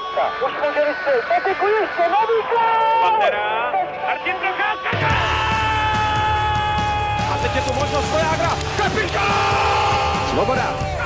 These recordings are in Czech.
Procházka. Už může vystřelit. Peteku ještě, nový gol! Pantera, Martin Procházka, A teď je tu možnost Vojágra. Kapitán! Svoboda.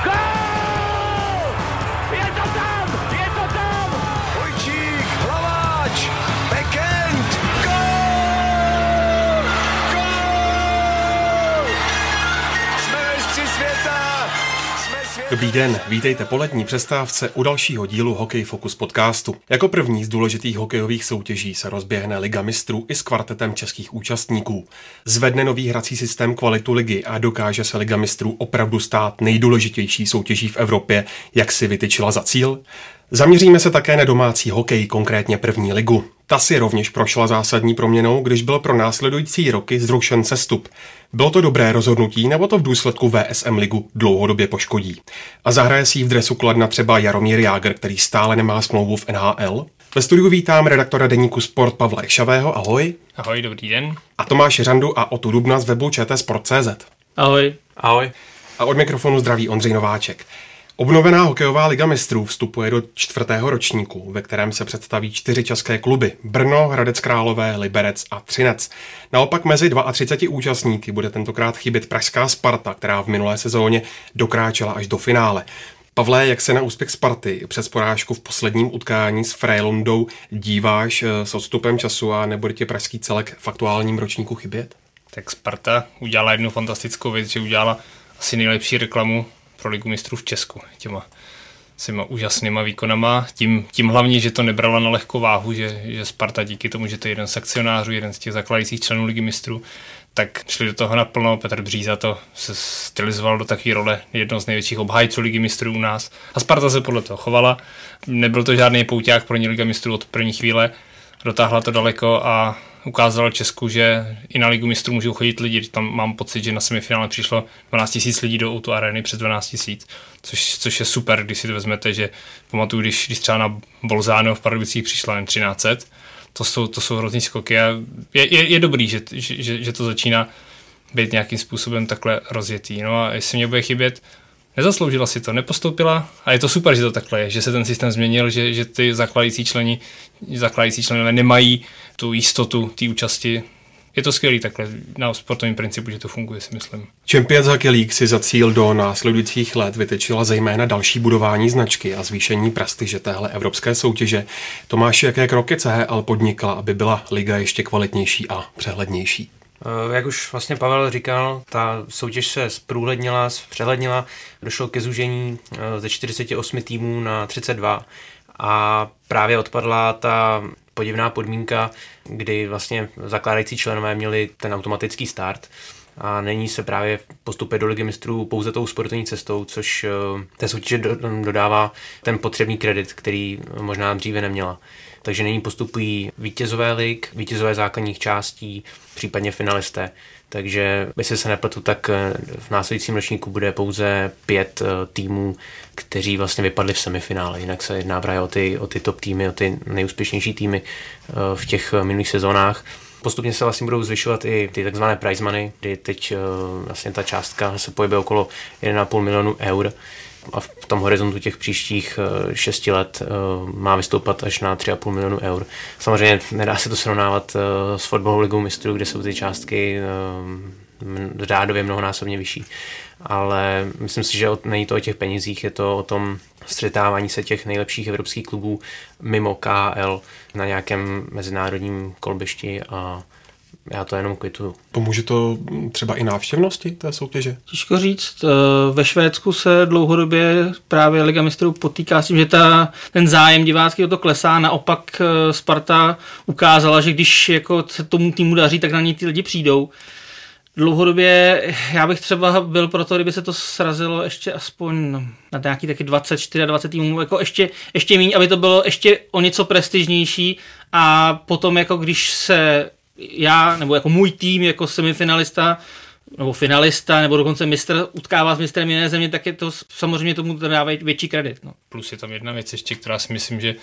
Dobrý den, vítejte po letní přestávce u dalšího dílu Hokej Focus podcastu. Jako první z důležitých hokejových soutěží se rozběhne Liga mistrů i s kvartetem českých účastníků. Zvedne nový hrací systém kvalitu ligy a dokáže se Liga mistrů opravdu stát nejdůležitější soutěží v Evropě, jak si vytyčila za cíl? Zaměříme se také na domácí hokej, konkrétně první ligu. Ta si rovněž prošla zásadní proměnou, když byl pro následující roky zrušen sestup. Bylo to dobré rozhodnutí, nebo to v důsledku VSM ligu dlouhodobě poškodí? A zahraje si ji v dresu Kladna třeba Jaromír Jágr, který stále nemá smlouvu v NHL? Ve studiu vítám redaktora deníku Sport Pavla Šavého, ahoj. Ahoj, dobrý den. A Tomáše Řandu a Otu Dubna z webu čtsport.cz. Ahoj. Ahoj. A od mikrofonu zdraví Ondřej Nováček. Obnovená hokejová liga mistrů vstupuje do čtvrtého ročníku, ve kterém se představí čtyři české kluby Brno, Hradec Králové, Liberec a Třinec. Naopak mezi 32 účastníky bude tentokrát chybět pražská Sparta, která v minulé sezóně dokráčela až do finále. Pavle, jak se na úspěch Sparty přes porážku v posledním utkání s Frejlundou díváš eh, s odstupem času a nebude ti pražský celek v aktuálním ročníku chybět? Tak Sparta udělala jednu fantastickou věc, že udělala asi nejlepší reklamu pro ligu mistrů v Česku těma svýma úžasnýma výkonama. Tím, tím hlavně, že to nebrala na lehkou váhu, že, že Sparta díky tomu, že to je jeden z akcionářů, jeden z těch zakládajících členů ligy mistrů, tak šli do toho naplno. Petr Bříza to se stylizoval do takové role jednoho z největších obhájců ligy mistrů u nás. A Sparta se podle toho chovala. Nebyl to žádný pouťák pro ně liga mistrů od první chvíle. Dotáhla to daleko a ukázala Česku, že i na ligu mistrů můžou chodit lidi. Tam mám pocit, že na semifinále přišlo 12 000 lidí do Outu Areny přes 12 000, což, což je super, když si to vezmete, že pamatuju, když, když třeba na Bolzáno v Pardubicích přišlo jen 13 to jsou, to jsou hrozný skoky a je, je, je dobrý, že, že, že to začíná být nějakým způsobem takhle rozjetý. No a jestli mě bude chybět, nezasloužila si to, nepostoupila a je to super, že to takhle je, že se ten systém změnil, že, že ty zakládající členi, zakládající členové nemají tu jistotu té účasti. Je to skvělý takhle na sportovním principu, že to funguje, si myslím. Champions Hockey League si za cíl do následujících let vytečila zejména další budování značky a zvýšení prestiže téhle evropské soutěže. Tomáš, jaké kroky CHL podnikla, aby byla liga ještě kvalitnější a přehlednější? Jak už vlastně Pavel říkal, ta soutěž se zprůhlednila, zpřehlednila, došlo ke zúžení ze 48 týmů na 32 a právě odpadla ta podivná podmínka, kdy vlastně zakládající členové měli ten automatický start a není se právě postupuje do ligy mistrů pouze tou sportovní cestou, což té soutěže dodává ten potřebný kredit, který možná dříve neměla. Takže nyní postupují vítězové lig, vítězové základních částí, případně finalisté. Takže, jestli se nepletu, tak v následujícím ročníku bude pouze pět týmů, kteří vlastně vypadli v semifinále. Jinak se jedná právě o ty, o ty top týmy, o ty nejúspěšnější týmy v těch minulých sezónách. Postupně se vlastně budou zvyšovat i ty takzvané prize money, kdy teď vlastně ta částka se pohybuje okolo 1,5 milionu eur a v tom horizontu těch příštích šesti let má vystoupat až na 3,5 milionu eur. Samozřejmě nedá se to srovnávat s fotbalovou ligou mistrů, kde jsou ty částky řádově mnohonásobně vyšší. Ale myslím si, že není to o těch penězích, je to o tom střetávání se těch nejlepších evropských klubů mimo KL na nějakém mezinárodním kolbišti a já to jenom kvituju. Pomůže to třeba i návštěvnosti té soutěže? Těžko říct. Ve Švédsku se dlouhodobě právě Liga mistrů potýká s tím, že ta, ten zájem divácký o to klesá. Naopak Sparta ukázala, že když jako se tomu týmu daří, tak na ní ty lidi přijdou. Dlouhodobě já bych třeba byl pro to, kdyby se to srazilo ještě aspoň na nějaký taky 24 20 týmů, jako ještě, ještě méně, aby to bylo ještě o něco prestižnější a potom jako když se já, nebo jako můj tým, jako semifinalista, nebo finalista, nebo dokonce mistr utkává s mistrem jiné země, tak je to samozřejmě tomu dává větší kredit. No. Plus je tam jedna věc ještě, která si myslím, že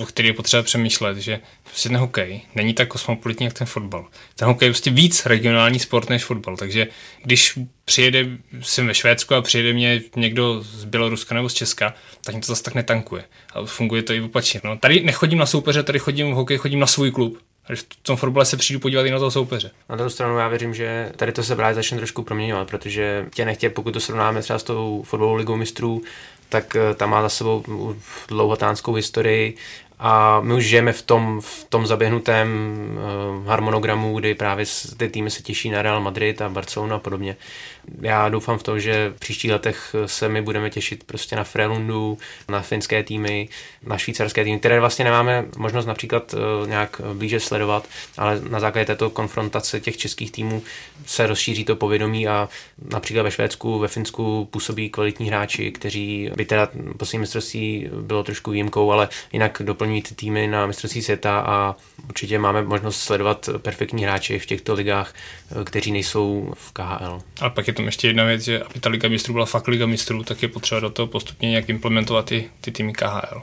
o který je potřeba přemýšlet, že prostě ten hokej není tak kosmopolitní jak ten fotbal. Ten hokej je prostě víc regionální sport než fotbal, takže když přijede, jsem ve Švédsku a přijede mě někdo z Běloruska nebo z Česka, tak mě to zase tak netankuje. A funguje to i opačně. No, tady nechodím na soupeře, tady chodím v hokej, chodím na svůj klub. A v tom fotbale se přijdu podívat i na toho soupeře. Na druhou stranu já věřím, že tady to se právě začne trošku proměňovat, protože tě nechtě, pokud to srovnáme třeba s tou fotbalovou ligou mistrů, tak eh, tam má za sebou dlouhotánskou historii a my už žijeme v tom, v tom zaběhnutém uh, harmonogramu, kdy právě ty týmy se těší na Real Madrid a Barcelona a podobně. Já doufám v to, že v příštích letech se my budeme těšit prostě na Frelundu, na finské týmy, na švýcarské týmy, které vlastně nemáme možnost například uh, nějak blíže sledovat, ale na základě této konfrontace těch českých týmů se rozšíří to povědomí a například ve Švédsku, ve Finsku působí kvalitní hráči, kteří by teda poslední mistrovství bylo trošku výjimkou, ale jinak doplňují ty týmy na mistrovství světa a určitě máme možnost sledovat perfektní hráči v těchto ligách, kteří nejsou v KHL. Ale pak je tam ještě jedna věc, že aby ta liga mistrů byla fakt liga mistrů, tak je potřeba do toho postupně nějak implementovat ty, ty týmy KHL.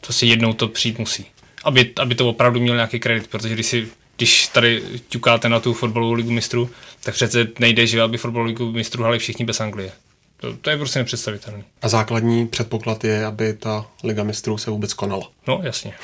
To si jednou to přijít musí. Aby, aby to opravdu měl nějaký kredit, protože když si když tady ťukáte na tu fotbalovou ligu mistrů, tak přece nejde, že aby fotbalovou ligu mistrů hráli všichni bez Anglie. To, to je prostě nepředstavitelné. A základní předpoklad je, aby ta Liga mistrů se vůbec konala. No, jasně.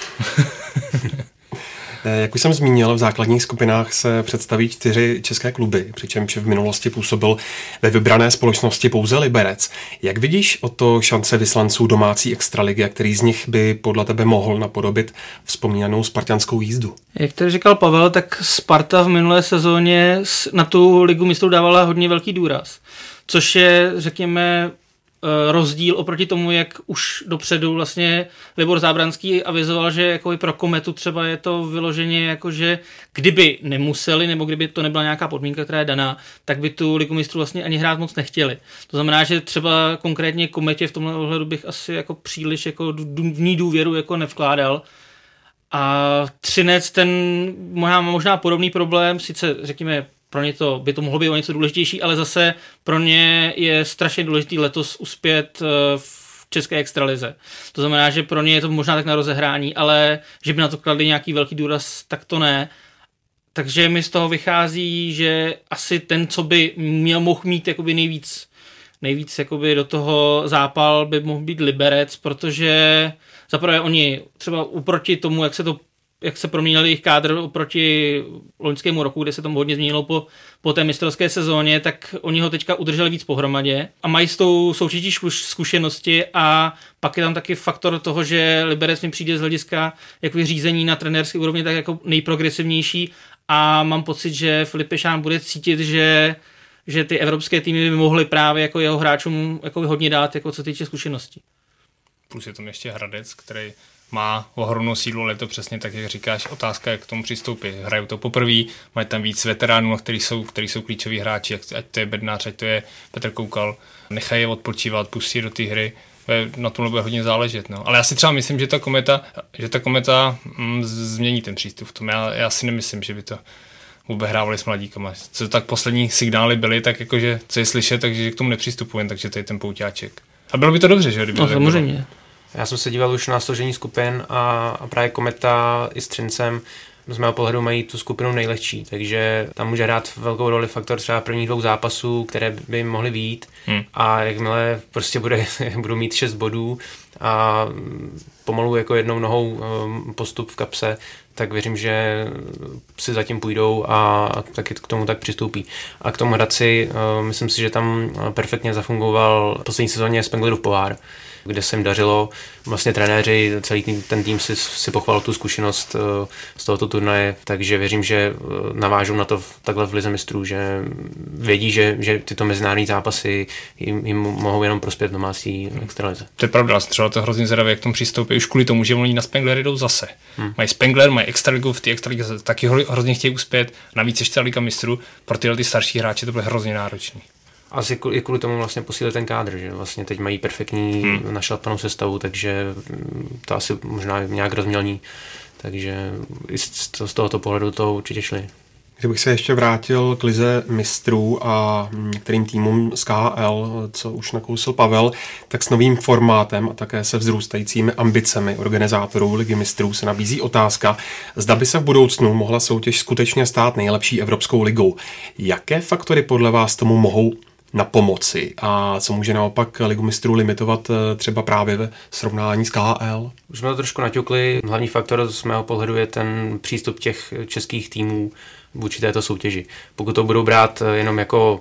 Eh, jak už jsem zmínil, v základních skupinách se představí čtyři české kluby, přičemž v minulosti působil ve vybrané společnosti pouze Liberec. Jak vidíš o to šance vyslanců domácí extraligy a který z nich by podle tebe mohl napodobit vzpomínanou spartianskou jízdu? Jak tady říkal Pavel, tak Sparta v minulé sezóně na tu ligu mistrů dávala hodně velký důraz což je, řekněme, eh, rozdíl oproti tomu, jak už dopředu vlastně Libor Zábranský avizoval, že jako pro kometu třeba je to vyloženě jako, že kdyby nemuseli, nebo kdyby to nebyla nějaká podmínka, která je daná, tak by tu ligu mistrů vlastně ani hrát moc nechtěli. To znamená, že třeba konkrétně kometě v tomhle ohledu bych asi jako příliš jako v ní důvěru jako nevkládal. A Třinec ten možná, možná podobný problém, sice řekněme pro ně to, by to mohlo být o něco důležitější, ale zase pro ně je strašně důležitý letos uspět eh, v české extralize. To znamená, že pro ně je to možná tak na rozehrání, ale že by na to kladli nějaký velký důraz, tak to ne. Takže mi z toho vychází, že asi ten, co by měl mohl mít jakoby nejvíc, nejvíc jakoby do toho zápal, by mohl být Liberec, protože zaprvé oni třeba uproti tomu, jak se to jak se proměnil jejich kádr oproti loňskému roku, kde se tam hodně změnilo po, po té mistrovské sezóně, tak oni ho teďka udrželi víc pohromadě a mají s tou soutěží zkušenosti a pak je tam taky faktor toho, že Liberec mi přijde z hlediska jako řízení na trenérské úrovni tak jako nejprogresivnější a mám pocit, že Filip Pešán bude cítit, že že ty evropské týmy by mohly právě jako jeho hráčům jako hodně dát, jako co týče zkušeností. Plus je tam ještě Hradec, který má ohromnou sílu, ale je to přesně tak, jak říkáš, otázka, jak k tomu přistoupit. Hrajou to poprvé, mají tam víc veteránů, který jsou, který jsou klíčoví hráči, ať to je Bednář, ať to je Petr Koukal, nechají je odpočívat, pustí do té hry, na tom bude hodně záležet. No. Ale já si třeba myslím, že ta kometa, že ta kometa mm, změní ten přístup v tom. Já, já si nemyslím, že by to vůbec hrávali s mladíkama. Co tak poslední signály byly, tak jakože, co je slyšet, takže k tomu nepřistupujeme, takže to je ten pouťáček. A bylo by to dobře, že? Kdyby no, samozřejmě. Bylo. Já jsem se díval už na složení skupin a, a právě Kometa i s Třincem z mého pohledu mají tu skupinu nejlehčí, takže tam může hrát velkou roli faktor třeba prvních dvou zápasů, které by mohly výjít hmm. a jakmile prostě bude, budou mít šest bodů a pomalu jako jednou nohou um, postup v kapse, tak věřím, že si zatím půjdou a taky k tomu tak přistoupí. A k tomu Hradci, uh, myslím si, že tam perfektně zafungoval v poslední sezóně Spenglerův pohár kde se jim dařilo. Vlastně trenéři, celý tým, ten tým si, si pochval tu zkušenost eh, z tohoto turnaje, takže věřím, že eh, navážou na to takhle v Lize mistrů, že vědí, že, že tyto mezinárodní zápasy jim, jim mohou jenom prospět domácí extralize. To je pravda, třeba to hrozně zvědavé, jak k tomu přistoupí. Už kvůli tomu, že oni na Spengler jdou zase. Hmm. Mají Spengler, mají extraligu, v té extralize taky hrozně chtějí uspět, navíc ještě Liga mistrů, pro tyhle ty starší hráče to bude hrozně náročný asi i kvůli tomu vlastně posílit ten kádr, že vlastně teď mají perfektní hmm. našlapanou sestavu, takže to asi možná nějak rozmělní, takže i z, z tohoto pohledu to určitě šli. Kdybych se ještě vrátil k lize mistrů a některým týmům z KHL, co už nakousil Pavel, tak s novým formátem a také se vzrůstajícími ambicemi organizátorů ligy mistrů se nabízí otázka, zda by se v budoucnu mohla soutěž skutečně stát nejlepší evropskou ligou. Jaké faktory podle vás tomu mohou na pomoci a co může naopak Ligu mistrů limitovat eh, třeba právě ve srovnání s KHL? Už jsme to trošku naťukli. Hlavní faktor z mého pohledu je ten přístup těch českých týmů vůči této soutěži. Pokud to budou brát eh, jenom jako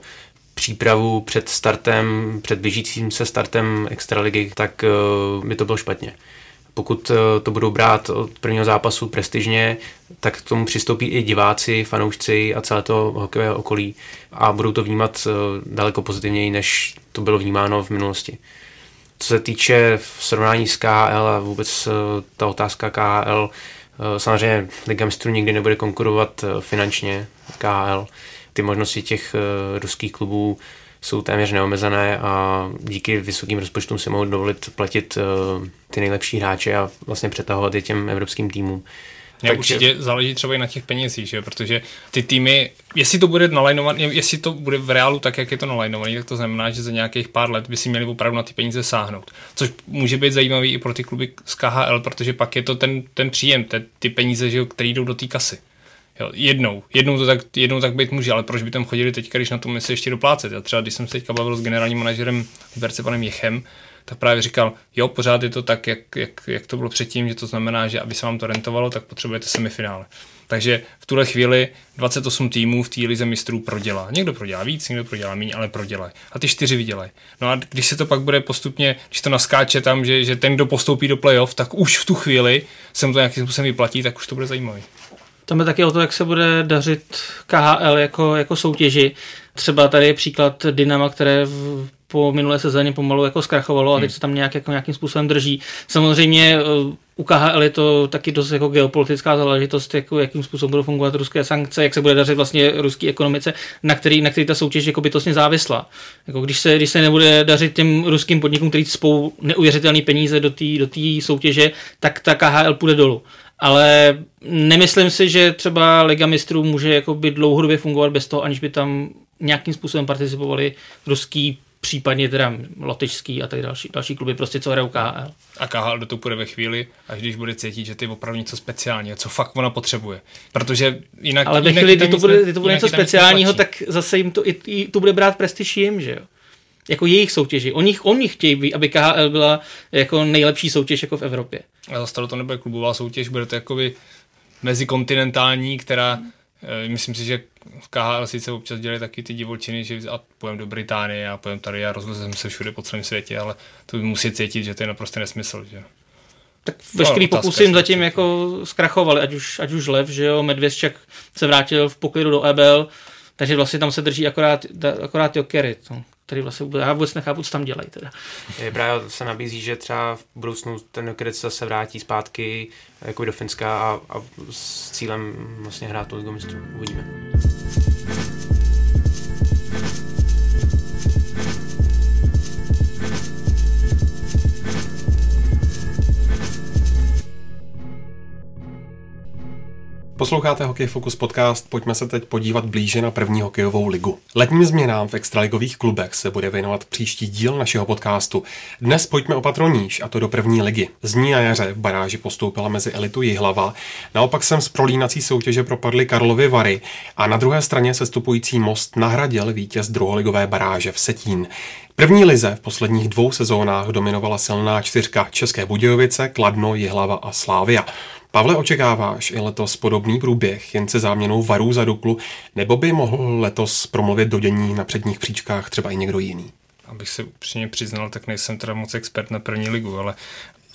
přípravu před startem, před blížícím se startem extraligy, tak uh, by to bylo špatně. Pokud uh, to budou brát od prvního zápasu prestižně, tak k tomu přistoupí i diváci, fanoušci a celé to hokejové okolí a budou to vnímat uh, daleko pozitivněji, než to bylo vnímáno v minulosti. Co se týče v srovnání s KHL a vůbec ta otázka KHL, Eh, samozřejmě Liga mistrů nikdy nebude konkurovat eh, finančně KHL. Ty možnosti těch eh, ruských klubů jsou téměř neomezené a díky vysokým rozpočtům si mohou dovolit platit ty nejlepší hráče a vlastně přetahovat je těm evropským týmům. Ne, Takže... určitě záleží třeba i na těch penězích, že? protože ty týmy, jestli to bude nalajnované, jestli to bude v reálu tak, jak je to nalajnované, tak to znamená, že za nějakých pár let by si měli opravdu na ty peníze sáhnout. Což může být zajímavý i pro ty kluby z KHL, protože pak je to ten, ten příjem, te, ty peníze, že, které jdou do té kasy. Jo, jednou, jednou to tak, jednou tak být může, ale proč by tam chodili teď, když na to se ještě doplácet? Já třeba, když jsem se teďka bavil s generálním manažerem Liberce panem Jechem, tak právě říkal, jo, pořád je to tak, jak, jak, jak to bylo předtím, že to znamená, že aby se vám to rentovalo, tak potřebujete semifinále. Takže v tuhle chvíli 28 týmů v té lize mistrů prodělá. Někdo prodělá víc, někdo prodělá méně, ale prodělá. A ty čtyři vydělají. No a když se to pak bude postupně, když to naskáče tam, že, že ten, kdo postoupí do playoff, tak už v tu chvíli se mu to nějakým způsobem vyplatí, tak už to bude zajímavý. Tam je taky o to, jak se bude dařit KHL jako, jako soutěži. Třeba tady je příklad Dynama, které v po minulé sezóně pomalu jako zkrachovalo a teď hmm. se tam nějak, jako nějakým způsobem drží. Samozřejmě eh, u KHL je to taky dost jako geopolitická záležitost, jako jakým způsobem budou fungovat ruské sankce, jak se bude dařit vlastně ruské ekonomice, na který, na který ta soutěž jako bytostně závislá. Jako když, se, když se nebude dařit těm ruským podnikům, který spou neuvěřitelné peníze do té do soutěže, tak ta KHL půjde dolů. Ale nemyslím si, že třeba Liga mistrů může jako by dlouhodobě fungovat bez toho, aniž by tam nějakým způsobem participovali ruský případně teda lotyšský a tak další, další kluby, prostě co hrajou KHL. A KHL do toho půjde ve chvíli, až když bude cítit, že ty opravdu něco speciálního, co fakt ona potřebuje. Protože jinak... Ale ve chvíli, kdy to bude, kdy to bude něco speciálního, tak zase jim to, i, i, to bude brát prestiž jim, že jo? Jako jejich soutěži. Oni, oni chtějí, aby KHL byla jako nejlepší soutěž jako v Evropě. A zase to nebude klubová soutěž, bude to jakoby mezikontinentální, která Eh, myslím si, že v KHL sice občas dělají taky ty divočiny, že a pojem do Británie a pojem tady a rozlezem se všude po celém světě, ale to by musí cítit, že to je naprosto nesmysl. Že? Tak veškerý no, pokusy jim zatím jako zkrachovali, ať už, ať už Lev, že jo, Medvězčak se vrátil v poklidu do EBL, takže vlastně tam se drží akorát, akorát Jokery. To který vlastně já vůbec nechápu, co tam dělají. Teda. Je právě se nabízí, že třeba v budoucnu ten Jokerec se vrátí zpátky jako do Finska a, a s cílem vlastně hrát tu ligu mistrů. Uvidíme. Posloucháte Hokej Focus podcast, pojďme se teď podívat blíže na první hokejovou ligu. Letním změnám v extraligových klubech se bude věnovat příští díl našeho podcastu. Dnes pojďme o patroníž, a to do první ligy. Z ní na jaře v baráži postoupila mezi elitu Jihlava, naopak sem z prolínací soutěže propadly Karlovy Vary a na druhé straně se stupující most nahradil vítěz druholigové baráže v Setín. První lize v posledních dvou sezónách dominovala silná čtyřka České Budějovice, Kladno, Jihlava a Slávia. Pavle, očekáváš i letos podobný průběh, jen se záměnou varů za Duklu, nebo by mohl letos promluvit do dění na předních příčkách třeba i někdo jiný? Abych se upřímně přiznal, tak nejsem teda moc expert na první ligu, ale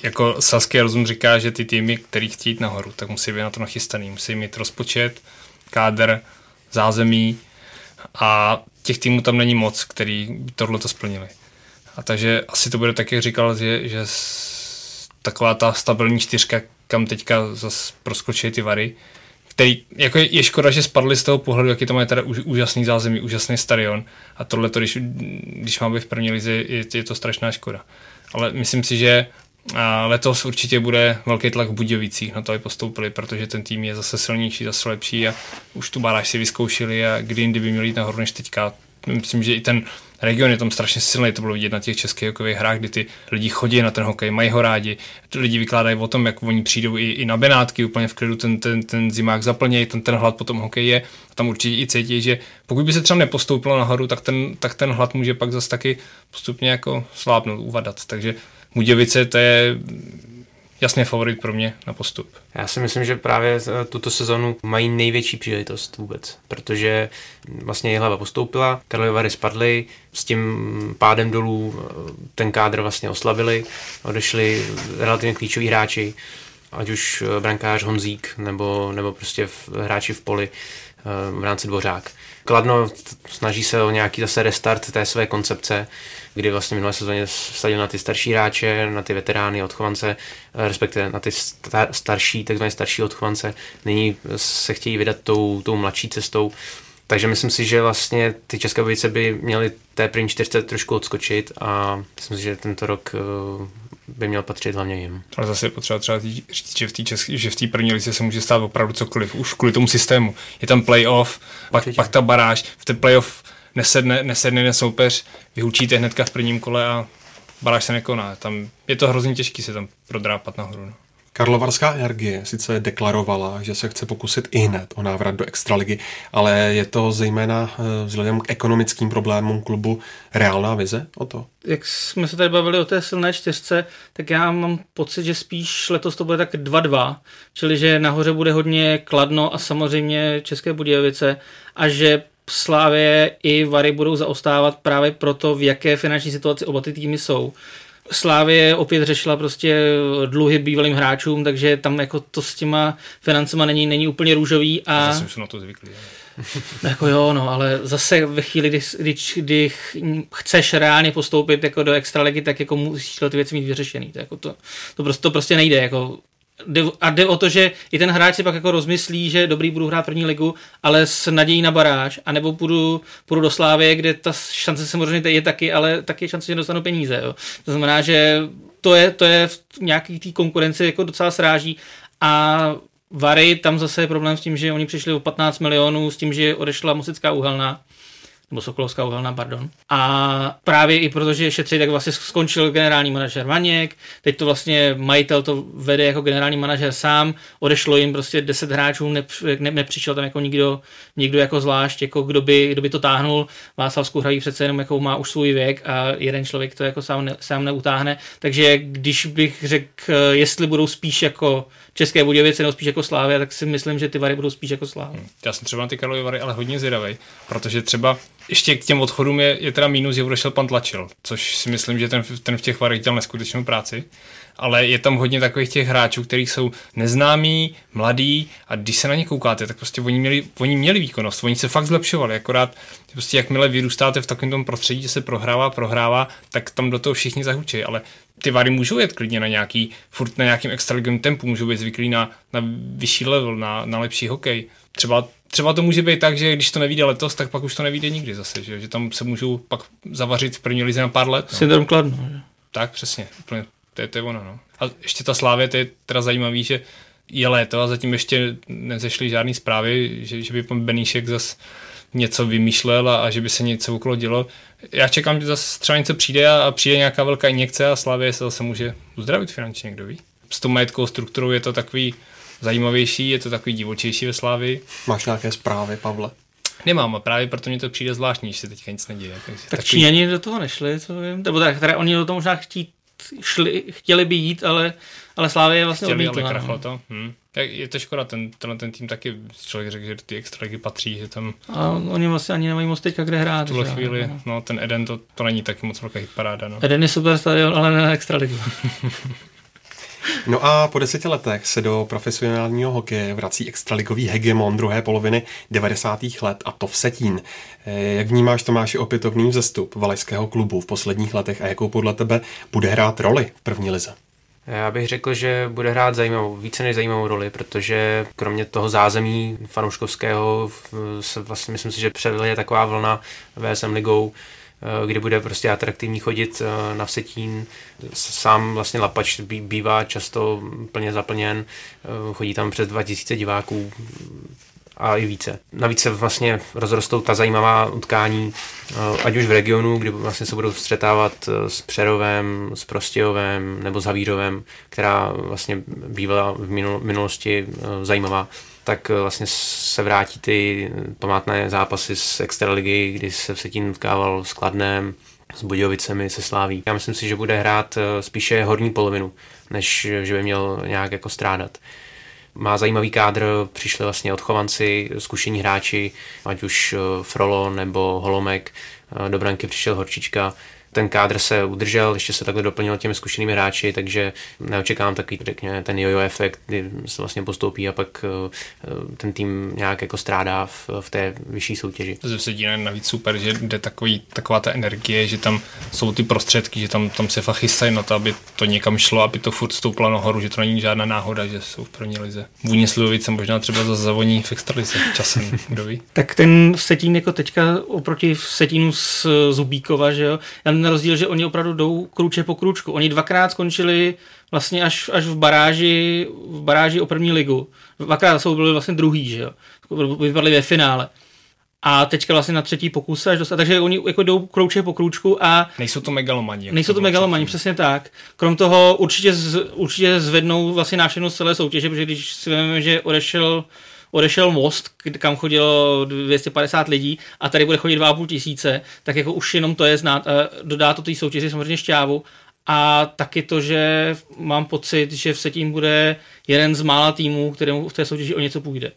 jako Saský rozum říká, že ty týmy, který chtějí jít nahoru, tak musí být na to nachystaný. Musí mít rozpočet, kádr, zázemí a těch týmů tam není moc, který tohle to splnili. A takže asi to bude tak, jak říkal, že, že taková ta stabilní čtyřka, kam teďka zase proskočí ty vary, který, jako je, je škoda, že spadli z toho pohledu, jaký to má teda úžasný zázemí, úžasný stadion a tohle, když, když má být v první lize, je, je to strašná škoda. Ale myslím si, že A letos určitě bude velký tlak v Budějovicích na to, aby postoupili, protože ten tým je zase silnější, zase lepší a už tu baráž si vyzkoušeli a kdy jindy by měli jít nahoru než teďka. Myslím, že i ten region je tam strašně silný, to bylo vidět na těch českých hokejových hrách, kdy ty lidi chodí na ten hokej, mají ho rádi, ty lidi vykládají o tom, jak oni přijdou i, i na Benátky úplně v klidu, ten, ten, ten zimák zaplnějí, ten, ten hlad potom hokej je. A tam určitě i cítí, že pokud by se třeba nepostoupilo nahoru, tak ten, tak ten hlad může pak zase taky postupně jako slábnout, uvadat, takže Budějovice to je jasně favorit pro mě na postup. Já si myslím, že právě tuto sezonu mají největší příležitost vůbec, protože vlastně Jihlava postoupila, Karlovy spadly, s tím pádem dolů eh, ten kádr vlastně oslabili, odešli relativně klíčoví hráči, ať už eh, brankář Honzík nebo, nebo prostě hráči v poli eh, v rámci Dvořák. Kladno snaží se o nějaký zase restart té své koncepce, kdy vlastně minulé sezóně vsadil na ty starší hráče, na ty veterány, odchovance, eh, respektive na ty starší, takzvané starší odchovance. Nyní se chtějí vydat tou, tou mladší cestou. Takže myslím si, že vlastně ty České Budějovice by měly té první čtyřce trošku odskočit a myslím si, že tento rok eh, by měl patřit hlavně jim. Ale zase je potřeba třeba říct, že v té český, že v té první lice se může stát opravdu cokoliv, už kvůli tomu systému. Je tam playoff, pak, pak ta baráž, v té playoff nesedne, nesedne na soupeř, vyhučíte hnedka v prvním kole a baráž se nekoná. Tam je to hrozně těžké se tam prodrápat nahoru. No. Karlovarská energie sice deklarovala, že se chce pokusit i hned o návrat do extraligy, ale je to zejména eh, vzhledem k ekonomickým problémům klubu reálná vize o to? Jak jsme se tady bavili o té silné čtyřce, tak já mám pocit, že spíš letos to bude tak 2-2, čili že nahoře bude hodně Kladno a samozřejmě České Budějovice a že Slávě i Vary budou zaostávat právě proto, v jaké finanční situaci oba ty týmy jsou. Slávě opět řešila prostě dluhy bývalým hráčům, takže tam jako to s těma financema není, není úplně růžový. A... Zase jsou na to zvyklí. jako jo, no, ale zase ve chvíli, kdy, kdy, kdy chceš reálně postoupit jako do extraligy, tak jako musíš ty věci mít vyřešený. To, jako to, to, prostě, to prostě nejde. Jako a jde o to, že i ten hráč si pak jako rozmyslí, že dobrý, budu hrát první ligu, ale s nadějí na baráž, anebo půjdu, půjdu do Slávy, kde ta šance samozřejmě je taky, ale taky je šance, že dostanu peníze. Jo. To znamená, že to je, to je v nějaký té konkurenci jako docela sráží a Vary, tam zase je problém s tím, že oni přišli o 15 milionů, s tím, že odešla Musická uhelná nebo Sokolovská uhelná, pardon. A právě i protože šetří, tak vlastně skončil generální manažer Vaněk, teď to vlastně majitel to vede jako generální manažer sám, odešlo jim prostě 10 hráčů, ne, ne, nepřišel tam jako nikdo, nikdo jako zvlášť, jako kdo by, kdo by to táhnul. Václav hrají přece jenom jako má už svůj věk a jeden člověk to jako sám, ne, sám neutáhne. Takže když bych řekl, jestli budou spíš jako České Budějovice nebo spíš jako Slávě, tak si myslím, že ty Vary budou spíš jako Slávě. Já jsem třeba na ty Karlovy Vary ale hodně zvědavý, protože třeba ještě k těm odchodům je, je teda mínus, že odešel pan Tlačil, což si myslím, že ten, ten v těch varech dělal neskutečnou práci. Ale je tam hodně takových těch hráčů, kteří jsou neznámí, mladí a když se na ně koukáte, tak prostě oni měli, oni měli výkonnost, oni se fakt zlepšovali, akorát prostě jakmile vyrůstáte v takovém tom prostředí, že se prohrává, prohrává, tak tam do toho všichni zahučí, ale ty vary můžou jet klidně na nějaký, furt na nějakým extraligovém tempu, můžou být zvyklí na, na vyšší level, na, na lepší hokej. Třeba třeba to může být tak, že když to nevíde letos, tak pak už to nevíde nikdy zase, že, že tam se můžou pak zavařit v první lize na pár let. No. Syndrom Kladno. Tak, přesně, úplně, to je, to je ono. No. A ještě ta Slávě, to je teda zajímavý, že je léto a zatím ještě nezešly žádné zprávy, že, že by pan Beníšek zase něco vymýšlel a, a že by se něco okolo dělo. Já čekám, že zase třeba něco přijde a, a přijde nějaká velká injekce a Slavě se zase může uzdravit finančně, kdo ví. S tou majetkovou strukturou je to takový zajímavější, je to takový divočejší ve Slávii. Máš nějaké zprávy, Pavle? Nemám a právě proto mě to přijde zvláštní, že se teďka nic neděje. Takže tak takový... Číňani do toho nešli, co vím, nebo tak, teda oni do toho možná chtít, šli, chtěli by jít, ale, ale Slávě je vlastně Chtěli, odmítla, ale krachlo no. to. Hm. Je to škoda, ten, tenhle ten tým taky člověk řekl, že ty extraligy patří, že tam... A oni vlastně ani nemají moc teďka kde hrát. V tuhle že? chvíli, no. no. ten Eden, to, to není taky moc velká paráda. No. Eden je super stadion, ale ne na extraligu. No a po deseti letech se do profesionálního hokeje vrací extraligový hegemon druhé poloviny 90. let a to v Setín. Eh, jak vnímáš Tomáši opětovný vzestup valajského klubu v posledních letech a jakou podle tebe bude hrát roli v první lize? Já bych řekl, že bude hrát zajímavou, více než zajímavou roli, protože kromě toho zázemí fanouškovského vlastně myslím si, že přelije taková vlna VSM ligou, kde bude prostě atraktivní chodit na Vsetín. Sám vlastně Lapač bývá často plně zaplněn, chodí tam přes 2000 diváků, a i více. Navíc se vlastně rozrostou ta zajímavá utkání, eh, ať už v regionu, kdy vlastně se budou střetávat eh, s Přerovem, s Prostějovem nebo s Havířovem, která vlastně bývala v minulosti eh, zajímavá tak vlastně se vrátí ty památné zápasy z Extraligy, kdy se Vsetín utkával s Kladnem, s Budějovicemi, se Sláví. Já myslím si, že bude hrát spíše horní polovinu, než že by měl nějak jako strádat. Má zajímavý kádr, přišli vlastně odchovanci, zkušení hráči, ať už eh, Frolo nebo Holomek, eh, do branky přišel Horčička, ten kádr se udržel, ještě se takhle doplnil těmi zkušenými hráči, takže neočekávám takový, řekněme, ten jojo efekt, kdy se vlastně postoupí a pak eh, ten tým nějak jako strádá v, v té vyšší soutěži. To se díne navíc super, že jde takový, taková ta energie, že tam jsou ty prostředky, že tam, tam se fakt chystají na to, aby to někam šlo, aby to furt stouplo nahoru, že to není žádná náhoda, že jsou v první lize. Vůně Slivovice možná třeba za zavoní v extralize časem, kdo ví. tak ten Setín jako teďka oproti Setínu z Zubíkova, že jo, já na rozdíl, že oni opravdu jdou kruče po kručku. Oni dvakrát skončili vlastně až, až v baráži, v baráži o první ligu. Dvakrát jsou byli vlastně druhý, že jo. Vypadli ve finále. A teďka vlastně na třetí pokus až dostat. Takže oni jako jdou krouče po krůčku a... Nejsou to megalomani. Nejsou to megalomani, přesně tak. Krom toho určitě, z, určitě zvednou vlastně návštěvnost celé soutěže, protože když si vezmeme, že odešel odešel most, kam chodilo 250 lidí a tady bude chodit 2,5 tisíce, tak jako už jenom to je znát, dodá to té soutěži samozřejmě šťávu a taky to, že mám pocit, že v Setím bude jeden z mála týmů, kterému v té soutěži o něco půjde.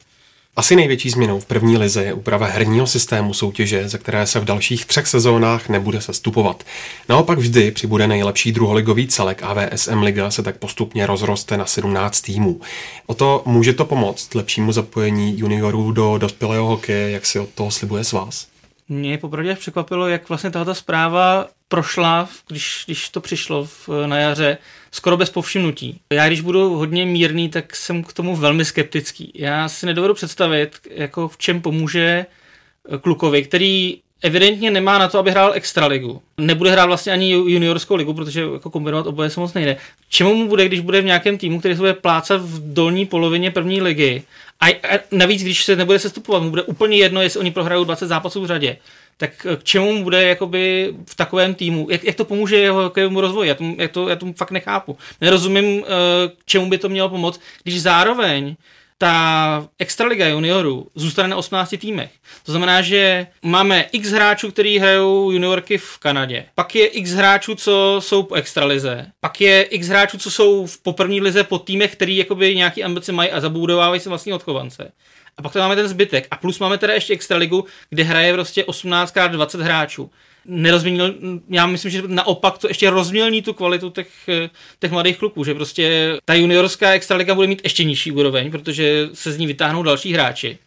Asi největší změnou v první lize je úprava herního systému soutěže, ze které se v dalších třech sezónách nebude sestupovat. Naopak vždy přibude nejlepší druholigový celek AVSM Liga se tak postupně rozroste na 17 týmů. O to může to pomoct lepšímu zapojení juniorů do dospělého hokeje, jak si od toho slibuje s vás? Mě popravdě překvapilo, jak vlastně tato zpráva prošla, když, když to přišlo v, na jaře, skoro bez povšimnutí. Já když budu hodně mírný, tak jsem k tomu velmi skeptický. Já si nedovedu představit, jako v čem pomůže klukovi, který evidentně nemá na to, aby hrál extraligu. Nebude hrát vlastně ani juniorskou ligu, protože jako kombinovat oboje se moc nejde. Čemu mu bude, když bude v nějakém týmu, který se bude plácat v dolní polovině první ligy a, navíc, když se nebude sestupovat, mu bude úplně jedno, jestli oni prohrajou 20 zápasů v řadě tak k čemu mu bude jakoby v takovém týmu, jak, jak to pomůže jeho hokejovému rozvoji, já tomu, já, to, já tomu fakt nechápu. Nerozumím, eh, k čemu by to mělo pomoct, když zároveň ta extraliga juniorů zůstane na 18 týmech. To znamená, že máme x hráčů, kteří hrajou juniorky v Kanadě. Pak je x hráčů, co jsou po extralize. Pak je x hráčů, co jsou v první lize po týmech, který jakoby nějaký ambice mají a zabudovávají se vlastní odchovance. A pak tam máme ten zbytek. A plus máme teda ještě extraligu, kde hraje prostě 18 x 20 hráčů. Nerozměnil, já myslím, že naopak to ještě rozmělní tu kvalitu těch, těch mladých kluků, že prostě ta juniorská extraliga bude mít ještě nižší úroveň, protože se z ní vytáhnou další hráči.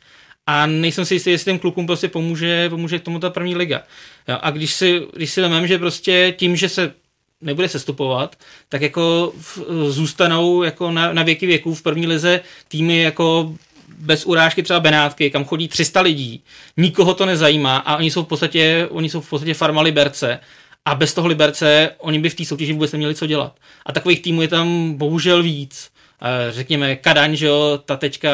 A nejsem si jistý, jestli těm klukům prostě pomůže, pomůže k tomu ta první liga. Jo, a když si, když si vemem, že prostě tím, že se nebude sestupovat, tak jako v, zůstanou jako na, na věky věků v první lize týmy jako bez urážky třeba Benátky, kam chodí 300 lidí, nikoho to nezajímá a oni jsou v podstatě, oni jsou v podstatě farma Liberce a bez toho Liberce oni by v té soutěži vůbec neměli co dělat. A takových týmů je tam bohužel víc. Řekněme Kadaň, že jo, ta teďka,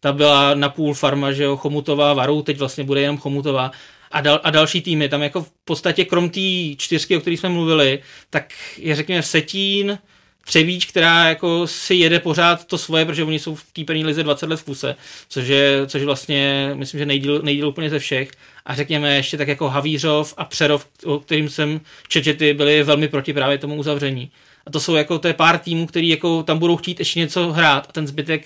ta byla na půl farma, že jo, Chomutová, Varou, teď vlastně bude jenom Chomutová a, dal, a další týmy. Tam jako v podstatě krom té čtyřky, o kterých jsme mluvili, tak je řekněme Setín, Třebíč, která jako si jede pořád to svoje, protože oni jsou v té první lize 20 let v kuse, což je, což vlastně, myslím, že nejdíl, nejdíl úplně ze všech. A řekněme ještě tak jako Havířov a Přerov, o kterým jsem četl, ty byli velmi proti právě tomu uzavření. A to jsou jako, to je pár týmů, který jako tam budou chtít ještě něco hrát a ten zbytek,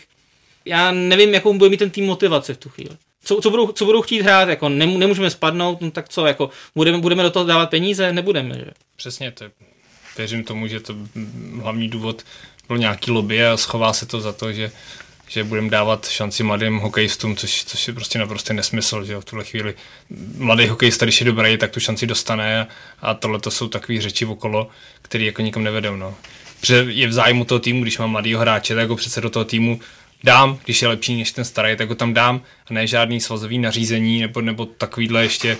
já nevím, jakou bude mít ten tým motivace v tu chvíli. Co, co, budou, co budou chtít hrát, jako nemůžeme spadnout, no tak co, jako budeme, budeme do toho dávat peníze, nebudeme, že? Přesně, to je věřím tomu, že to hlavní důvod byl nějaký lobby a schová se to za to, že že budeme dávat šanci mladým hokejistům, což, což je prostě naprosto nesmysl, že v tuhle chvíli mladý hokejista, když je dobrý, tak tu šanci dostane a, tohle to jsou takové řeči okolo, které jako nikam nevedou. No. Protože je v zájmu toho týmu, když mám mladýho hráče, tak ho přece do toho týmu dám, když je lepší než ten starý, tak ho tam dám a ne žádný svazový nařízení nebo, nebo takovýhle ještě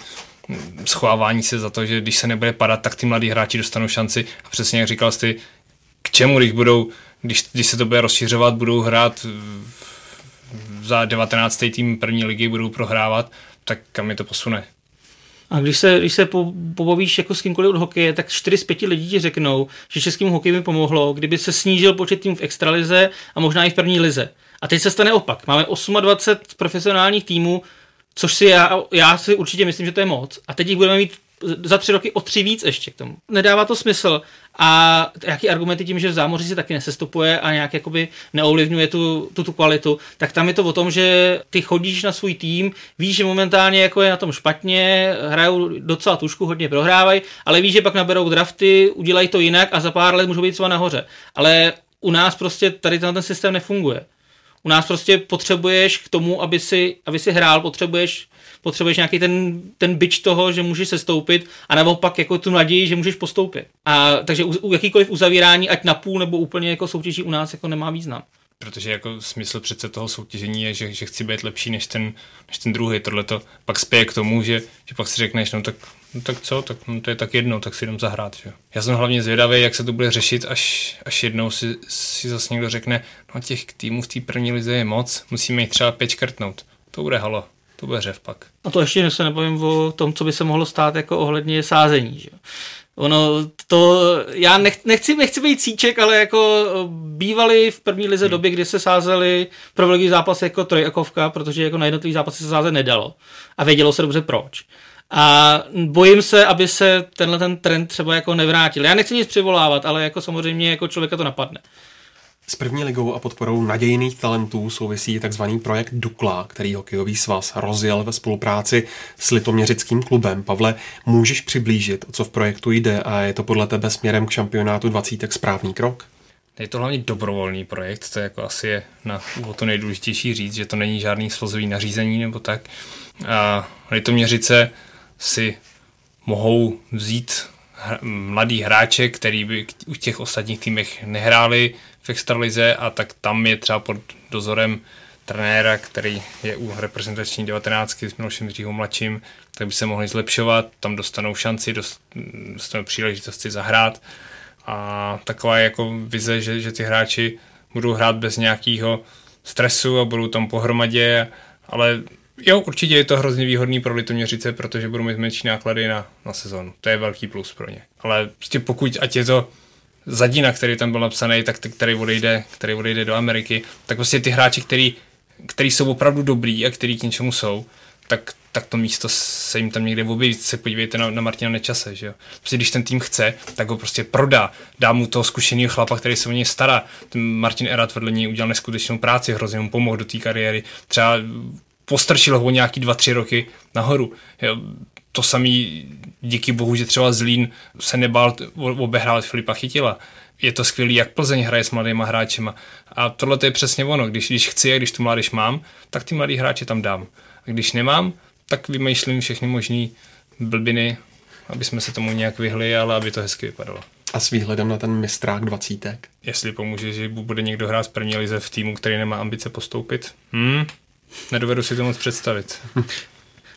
schovávání se za to, že když se nebude padat, tak ty mladí hráči dostanou šanci. A přesně jak říkal jsi, k čemu, když budou, když, když se to bude rozšiřovat, budou hrát za 19. tým první ligy, budou prohrávat, tak kam je to posune? A když se, když se po, pobavíš jako s kýmkoliv od hokeje, tak 4 z 5 lidí ti řeknou, že českému hokeji by pomohlo, kdyby se snížil počet týmů v extralize a možná i v první lize. A teď se stane opak. Máme 28 profesionálních týmů, což si já, já si určitě myslím, že to je moc. A teď jich budeme mít za tři roky o tři víc ještě k tomu. Nedává to smysl. A jaký argumenty tím, že v zámoří se taky nesestupuje a nějak jakoby neovlivňuje tu, tu, tu kvalitu, tak tam je to o tom, že ty chodíš na svůj tým, víš, že momentálně jako je na tom špatně, hrajou docela tušku, hodně prohrávají, ale víš, že pak naberou drafty, udělají to jinak a za pár let můžou být třeba nahoře. Ale u nás prostě tady ten systém nefunguje. U nás prostě potřebuješ k tomu, aby si, aby si hrál, potřebuješ potřebuješ nějaký ten, ten byč toho, že můžeš se stoupit a naopak jako tu naději, že můžeš postoupit. A takže u, u jakýkoliv uzavírání, ať na půl nebo úplně jako soutěží u nás jako nemá význam. Protože jako smysl přece toho soutěžení je, že, že chci být lepší než ten, než ten druhý. Tohle to pak spěje k tomu, že, že pak si řekneš, no tak, no tak co, tak no to je tak jedno, tak si jdem zahrát. Že? Já jsem hlavně zvědavý, jak se to bude řešit, až, až jednou si, si zase někdo řekne, no těch týmů v té první lize je moc, musíme jich třeba pět škrtnout. To bude halo. To bude řev pak. A to ještě se nebavím o tom, co by se mohlo stát jako ohledně sázení. Že? Ono to, já nech, nechci, nechci být cíček, ale jako bývali v první lize hmm. době, kdy se sázeli pro zápasy jako trojakovka, protože jako na jednotlivý zápasy se sázet nedalo. A vědělo se dobře proč. A bojím se, aby se tenhle ten trend třeba jako nevrátil. Já nechci nic přivolávat, ale jako samozřejmě jako člověka to napadne. S první ligou a podporou nadějných talentů souvisí tzv. projekt Dukla, který hokejový svaz rozjel ve spolupráci s litoměřickým klubem. Pavle, můžeš přiblížit, o co v projektu jde a je to podle tebe směrem k šampionátu 20 správný krok? Je to hlavně dobrovolný projekt, to je jako asi je na úvod to nejdůležitější říct, že to není žádný slozový nařízení nebo tak. A Litoměřice si mohou vzít mladý hráče, který by u těch ostatních týmech nehráli extralize a tak tam je třeba pod dozorem trenéra, který je u reprezentační 19 s Milošem Dříhou mladším, tak by se mohli zlepšovat, tam dostanou šanci, dostanou příležitost si zahrát a taková je jako vize, že, že ty hráči budou hrát bez nějakého stresu a budou tam pohromadě, ale Jo, určitě je to hrozně výhodný pro Litoměřice, protože budou mít menší náklady na, na sezonu. To je velký plus pro ně. Ale prostě pokud, ať je to Zadina, který tam byl napsaný, tak který odejde, který odejde do Ameriky, tak prostě ty hráči, který, který jsou opravdu dobrý a který k něčemu jsou, tak, tak to místo se jim tam někde objeví. Se podívejte na, na Martina Nečase, že jo. Prostě když ten tým chce, tak ho prostě prodá. Dá mu toho zkušeného chlapa, který se o něj stará. Ten Martin Erat vedle něj udělal neskutečnou práci, hrozně mu pomohl do té kariéry. Třeba postrčil ho nějaký dva, tři roky nahoru. Jo, to samý díky bohu, že třeba Zlín se nebál obehrát Filipa Chytila. Je to skvělý, jak Plzeň hraje s mladýma hráčema. A tohle to je přesně ono. Když, když chci a když tu mládež mám, tak ty mladý hráče tam dám. A když nemám, tak vymýšlím všechny možné blbiny, aby jsme se tomu nějak vyhli, ale aby to hezky vypadalo. A s výhledem na ten mistrák dvacítek? Jestli pomůže, že bude někdo hrát z první lize v týmu, který nemá ambice postoupit? Hmm, nedovedu si to moc představit.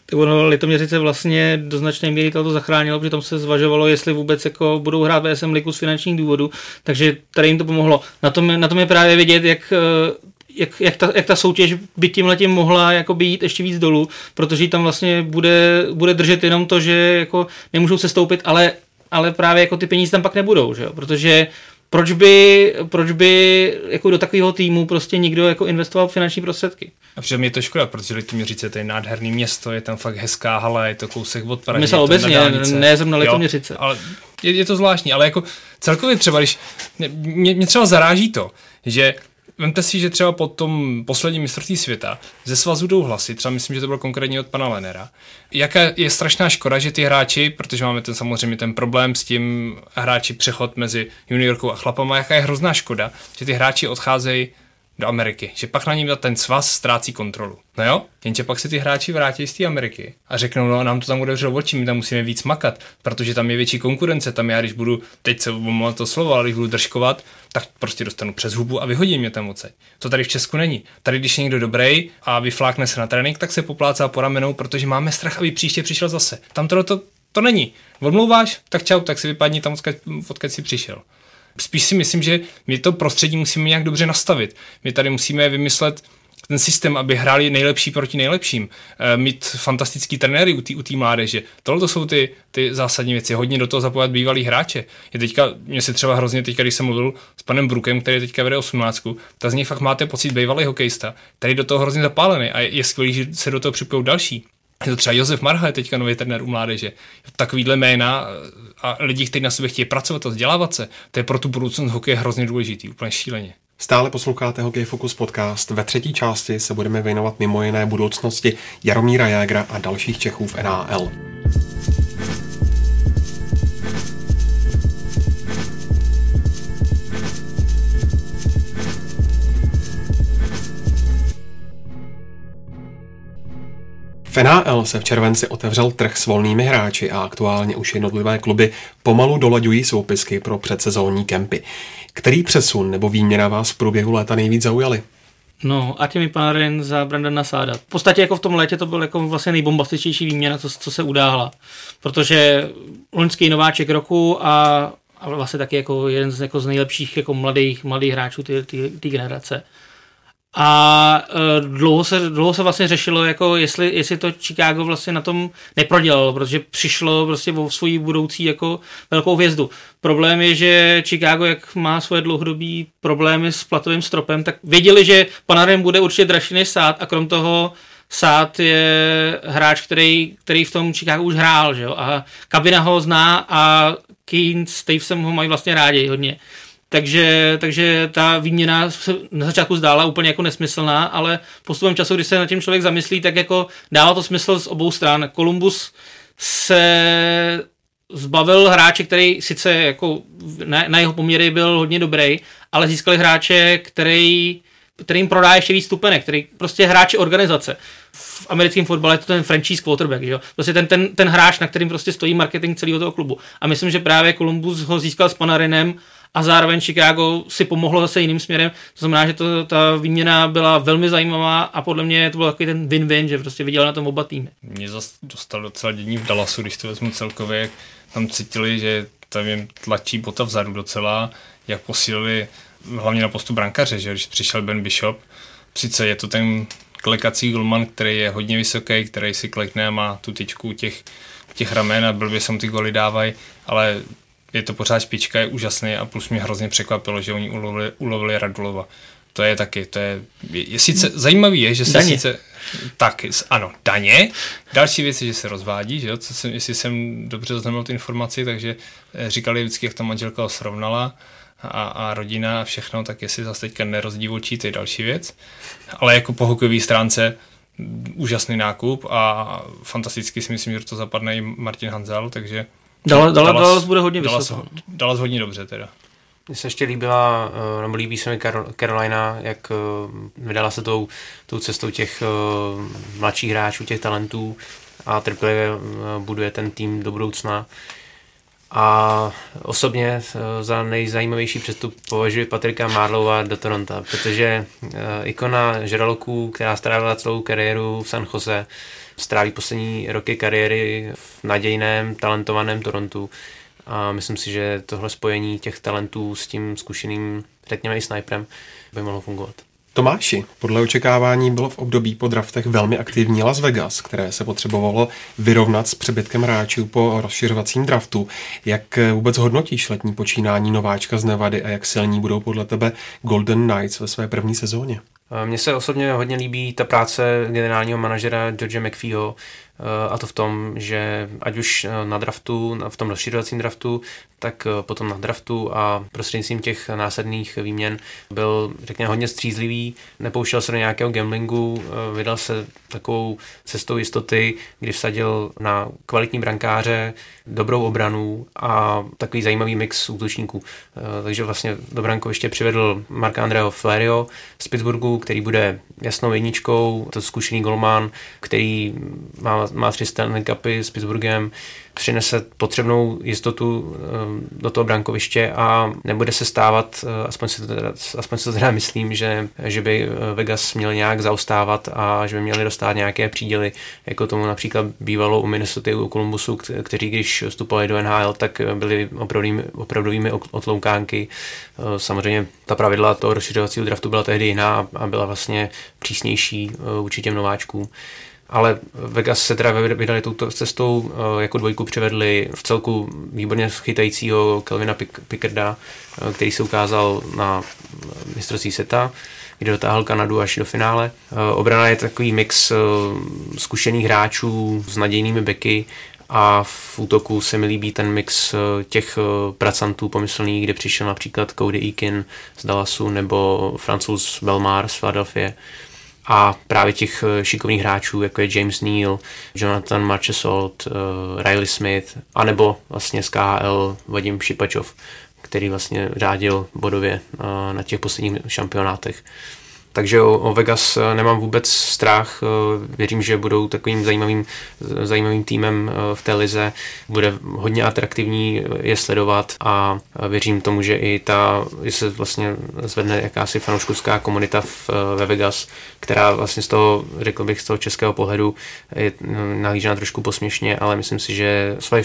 tak ono Litoměřice vlastně do značné míry to zachránilo, protože tam se zvažovalo, jestli vůbec jako budou hrát VSM ligu z finančních důvodů, takže tady jim to pomohlo. Na tom, na tom je právě vidět, jak eh, jak, jak, ta, jak ta soutěž by tím letím mohla jako jít ještě víc dolů, protože tam vlastně bude, bude držet jenom to, že jako nemůžou se stoupit, ale, ale právě jako ty peníze tam pak nebudou, že jo? protože proč by, proč by jako do takového týmu prostě někdo jako investoval finanční prostředky? A přitom je to škoda, protože Litoměřice to je nádherný město, je tam fakt hezká hala, je to kousek od Prahy. Myslel obecně, ne zrovna Litoměřice. ale je, je, to zvláštní, ale jako celkově třeba, když mě, mě třeba zaráží to, že Vemte si, že třeba po tom posledním mistrovství světa ze svazu jdou hlasy, třeba myslím, že to bylo konkrétně od pana Lenera. Jaká je strašná škoda, že ty hráči, protože máme ten samozřejmě ten problém s tím hráči přechod mezi juniorkou a chlapama, jaká je hrozná škoda, že ty hráči odcházejí do Ameriky, že pak na něm ten svaz ztrácí kontrolu. No jo, jenže pak se ty hráči vrátí z té Ameriky a řeknou, no nám to tam bude oči, my tam musíme víc makat, protože tam je větší konkurence, tam já když budu, teď se omlouvám to slovo, ale když budu držkovat, tak prostě dostanu přes hubu a vyhodím mě tam odsaď. To tady v Česku není. Tady, když je někdo dobrý a vyflákne se na trénink, tak se poplácá po ramenou, protože máme strach, aby příště přišel zase. Tam to, to, to není. Odmlouváš, tak čau, tak si vypadni tam, odkud si přišel. Spíš si myslím, že my to prostředí musíme nějak dobře nastavit. My tady musíme vymyslet ten systém, aby hráli nejlepší proti nejlepším, e, mít fantastický trenéry u té mládeže. Tohle to jsou ty, ty zásadní věci. Hodně do toho zapojat bývalý hráče. Je teďka, mě se třeba hrozně teďka, když jsem mluvil s panem Brukem, který teďka vede 18, tak z něj fakt máte pocit bývalý hokejista, který do toho hrozně zapálený a je, je skvělý, že se do toho připojí další. Je to třeba Josef Marha, je teďka nový trenér u mládeže. Takovýhle jména a lidi, kteří na sebe chtějí pracovat a vzdělávat se, to je pro tu budoucnost hokeje hrozně důležitý, úplně šíleně. Stále posloucháte Hokej Focus podcast. Ve třetí části se budeme věnovat mimo jiné budoucnosti Jaromíra Jágra a dalších Čechů v NHL. V NHL se v červenci otevřel trh s volnými hráči a aktuálně už jednotlivé kluby pomalu dolaďují soupisky pro předsezónní kempy. Který přesun nebo výměna vás v průběhu léta nejvíc zaujaly? No, Artemi Panarin za Brandona Sáda. V podstatě jako v tom létě to byl jako vlastně nejbombastičnější výměna, co, co se udáhla. Protože loňský nováček roku a, a vlastně taky jako jeden z, jako z nejlepších jako mladých, mladých hráčů té generace. A uh, dlouho, se, dlouho se vlastně řešilo, jako jestli, jestli to Chicago vlastně na tom neprodělalo, protože přišlo prostě o svoji budoucí jako velkou hvězdu. Problém je, že Chicago, jak má svoje dlouhodobý problémy s platovým stropem, tak věděli, že Panarin bude určitě dražší než Sát a krom toho Sát je hráč, který, který v tom Chicago už hrál, že jo? a kabina ho zná a Keynes, Steve se ho mají vlastně rádi hodně. Takže, takže ta výměna se na začátku zdála úplně jako nesmyslná, ale postupem času, když se na tím člověk zamyslí, tak jako dává to smysl z obou stran. Columbus se zbavil hráče, který sice jako na, na jeho poměry byl hodně dobrý, ale získali hráče, který, který jim prodá ještě víc stupenek, který prostě hráče organizace. V americkém fotbale je to ten franchise quarterback, že jo? Prostě ten, ten, ten hráč, na kterým prostě stojí marketing celého toho klubu. A myslím, že právě Columbus ho získal s Panarinem a zároveň Chicago si pomohlo zase jiným směrem. To znamená, že to, ta výměna byla velmi zajímavá a podle mě to byl takový ten win-win, že prostě viděl na tom oba týmy. Mě zase dostal docela dění v Dallasu, když to vezmu celkově, jak tam cítili, že tam jim tlačí bota vzadu docela, jak posílili hlavně na postu brankaře, že když přišel Ben Bishop, sice je to ten klekací golman, který je hodně vysoký, který si klekne a má tu tyčku těch, těch ramen a blbě se mu ty goly dávají, ale je to pořád špička, je úžasný a plus mě hrozně překvapilo, že oni ulovili, ulovili Radulova. To je taky, to je, je, je sice zajímavý je, že se daně. sice, tak, ano, daně. Další věc je, že se rozvádí, že jo, co jsem, jestli jsem dobře zaznamenal tu informaci, takže eh, říkali vždycky, jak ta manželka ho srovnala a, a rodina a všechno, tak jestli zase teďka nerozdívočí, to je další věc. Ale jako po hokejové stránce úžasný nákup a fantasticky si myslím, že to zapadne i Martin Hanzel, takže Dallas, Dallas, Dallas bude hodně Dallas, vysoko. Dallas hodně dobře teda. Mně se ještě líbila, eh, nebo líbí se mi Carolina, jak eh, vydala se tou, tou cestou těch eh, mladších hráčů, těch talentů a trpělivě buduje ten tým do budoucna. A osobně za nejzajímavější přestup považuji Patrika Marlova do Toronto, protože ikona žraloků, která strávila celou kariéru v San Jose, stráví poslední roky kariéry v nadějném, talentovaném Torontu. A myslím si, že tohle spojení těch talentů s tím zkušeným, řekněme i sniperem, by mohlo fungovat. Tomáši, podle očekávání bylo v období po draftech velmi aktivní Las Vegas, které se potřebovalo vyrovnat s přebytkem hráčů po rozšiřovacím draftu. Jak vůbec hodnotíš letní počínání nováčka z Nevady a jak silní budou podle tebe Golden Knights ve své první sezóně? Mně se osobně hodně líbí ta práce generálního manažera George McPheeho, a to v tom, že ať už na draftu, v tom rozšiřovacím draftu, tak potom na draftu a prostřednictvím těch následných výměn byl, řekněme, hodně střízlivý, nepouštěl se do nějakého gamblingu, vydal se takovou cestou jistoty, kdy vsadil na kvalitní brankáře, dobrou obranu a takový zajímavý mix útočníků. Takže vlastně do brankoviště přivedl Marka Andreho Flerio z Pittsburghu, který bude jasnou jedničkou, to zkušený golman, který má, má tři Stanley Cupy s Pittsburghem, přinese potřebnou jistotu eh, do toho brankoviště a nebude se stávat, eh, aspoň si to teda, aspoň si to teda myslím, že, že by eh, Vegas měl nějak zaostávat a že by měli dostat nějaké příděly, jako tomu například bývalo u Minnesota u Columbusu, kteří když vstupovali do NHL, tak byli opravdovými, opravdovými otloukánky. Samozřejmě ta pravidla toho rozšiřovacího draftu byla tehdy jiná a byla vlastně přísnější vůči těm nováčkům ale Vegas se teda vydali touto cestou, eh, jako dvojku přivedli v celku výborně chytajícího Kelvina Pickarda, eh, který se ukázal na mistrovství seta, kde dotáhl Kanadu až do finále. Eh, obrana je takový mix zkušených hráčů s nadějnými beky a v útoku se mi líbí ten mix těch pracantů pomyslných, kde přišel například Cody Eakin z Dallasu nebo francouz Belmar z Philadelphia a právě těch eh, šikovných hráčů, jako je James Neal, Jonathan Marchesalt, uh, Riley Smith, anebo vlastně z KHL Vadim Šipačov, který vlastně řádil bodově uh, na těch posledních šampionátech. Takže o, o Vegas eh, nemám vůbec strach. Eh, věřím, že budou takovým zajímavým, zajímavým týmem eh, v té lize. Bude hodně atraktivní je sledovat a věřím tomu, že i ta, že se vlastně zvedne jakási fanouškovská komunita v, ve Vegas, která vlastně z toho, řekl bych, z toho českého pohledu je nahlížena trošku posměšně, ale myslím si, že své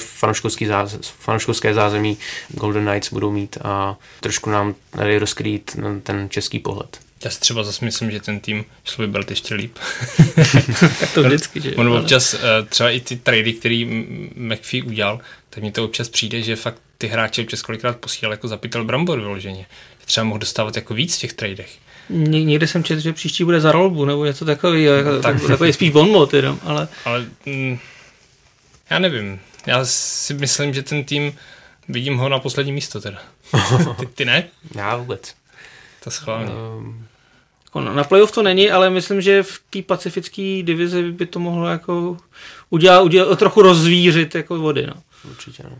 fanouškovské zázemí Golden Knights budou mít a trošku nám tady rozkrýt ten český pohled. Já si třeba zase myslím, že ten tým šlo vybrat ještě líp. tak to vždycky, že On občas, eh, třeba i ty trady, který McPhee udělal, tak mi to občas přijde, že fakt ty hráče občas kolikrát posílal jako zapitel brambor vyloženě. Třeba mohl dostávat jako víc v těch tradech. Ně, někde jsem četl, že příští bude za rolbu, nebo něco takového, jako, tak. takový spíš bonmot jenom, ale... Ale mm, já nevím, já si myslím, že ten tým, vidím ho na poslední místo teda. Ty, ty ne? Já vůbec. To schválně. Um, na playoff to není, ale myslím, že v té pacifické divizi by to mohlo jako udělat, udělat trochu rozvířit jako vody. No. Určitě no.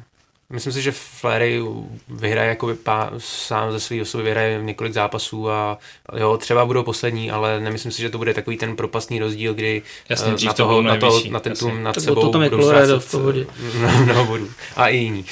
Myslím si, že Flery vyhraje jako pá, sám ze své osoby vyhraje několik zápasů a jo, třeba budou poslední, ale nemyslím si, že to bude takový ten propastný rozdíl, kdy Jasně, eh, na, toho, na, toho, na ten tým nad tak sebou to tam je v pohodě. Mnoho bodů. A i jiní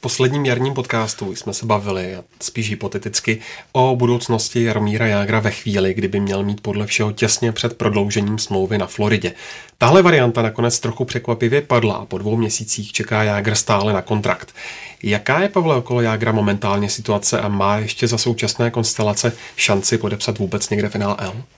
posledním jarním podcastu jsme se bavili, spíš hypoteticky, o budoucnosti Jaromíra Jágra ve chvíli, kdyby měl mít podle všeho těsně před prodloužením smlouvy na Floridě. Tahle varianta nakonec trochu překvapivě padla a po dvou měsících čeká Jágr stále na kontrakt. Jaká je, Pavle, okolo Jágra momentálně situace a má ještě za současné konstelace šanci podepsat vůbec někde v NL?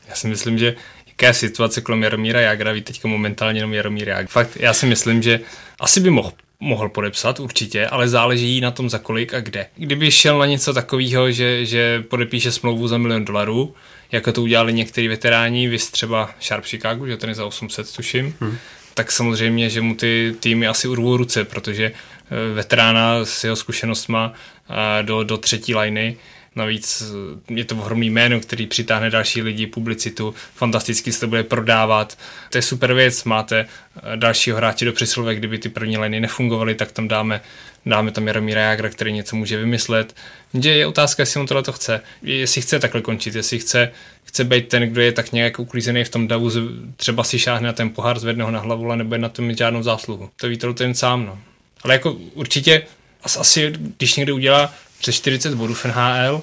Já si myslím, že jaká je situace kolem Jaromíra Jágra, ví teďka momentálně jenom Jaromír Jágr. Fakt, já si myslím, že asi by mohl mohl podepsat určitě, ale záleží na tom za kolik a kde. Kdyby šel na něco takového, že, že podepíše smlouvu za milion dolarů, jako to udělali některý veteráni, vy třeba Sharp Chicago, že ten je za 800 tuším, hmm. tak samozřejmě, že mu ty týmy asi urvou ruce, protože eh, veterána s jeho zkušenostma eh, do, do třetí liny Navíc eh, je to ohromný jméno, který přitáhne další lidi, publicitu, fantasticky se to bude prodávat. To je super věc, máte eh, dalšího hráče do přesilovek, kdyby ty první liny nefungovaly, tak tam dáme, dáme tam Jaromíra Jagra, který něco může vymyslet. Že je otázka, jestli on tohle to chce. Jestli chce takhle končit, jestli chce, chce být ten, kdo je tak nějak uklízený v tom davu, třeba si šáhne na ten pohár, zvedne ho na hlavu, ale nebude na tom mít žádnou zásluhu. To ví to ten sám. No. Ale jako určitě asi, když někdo udělá přes 40 bodů v NHL,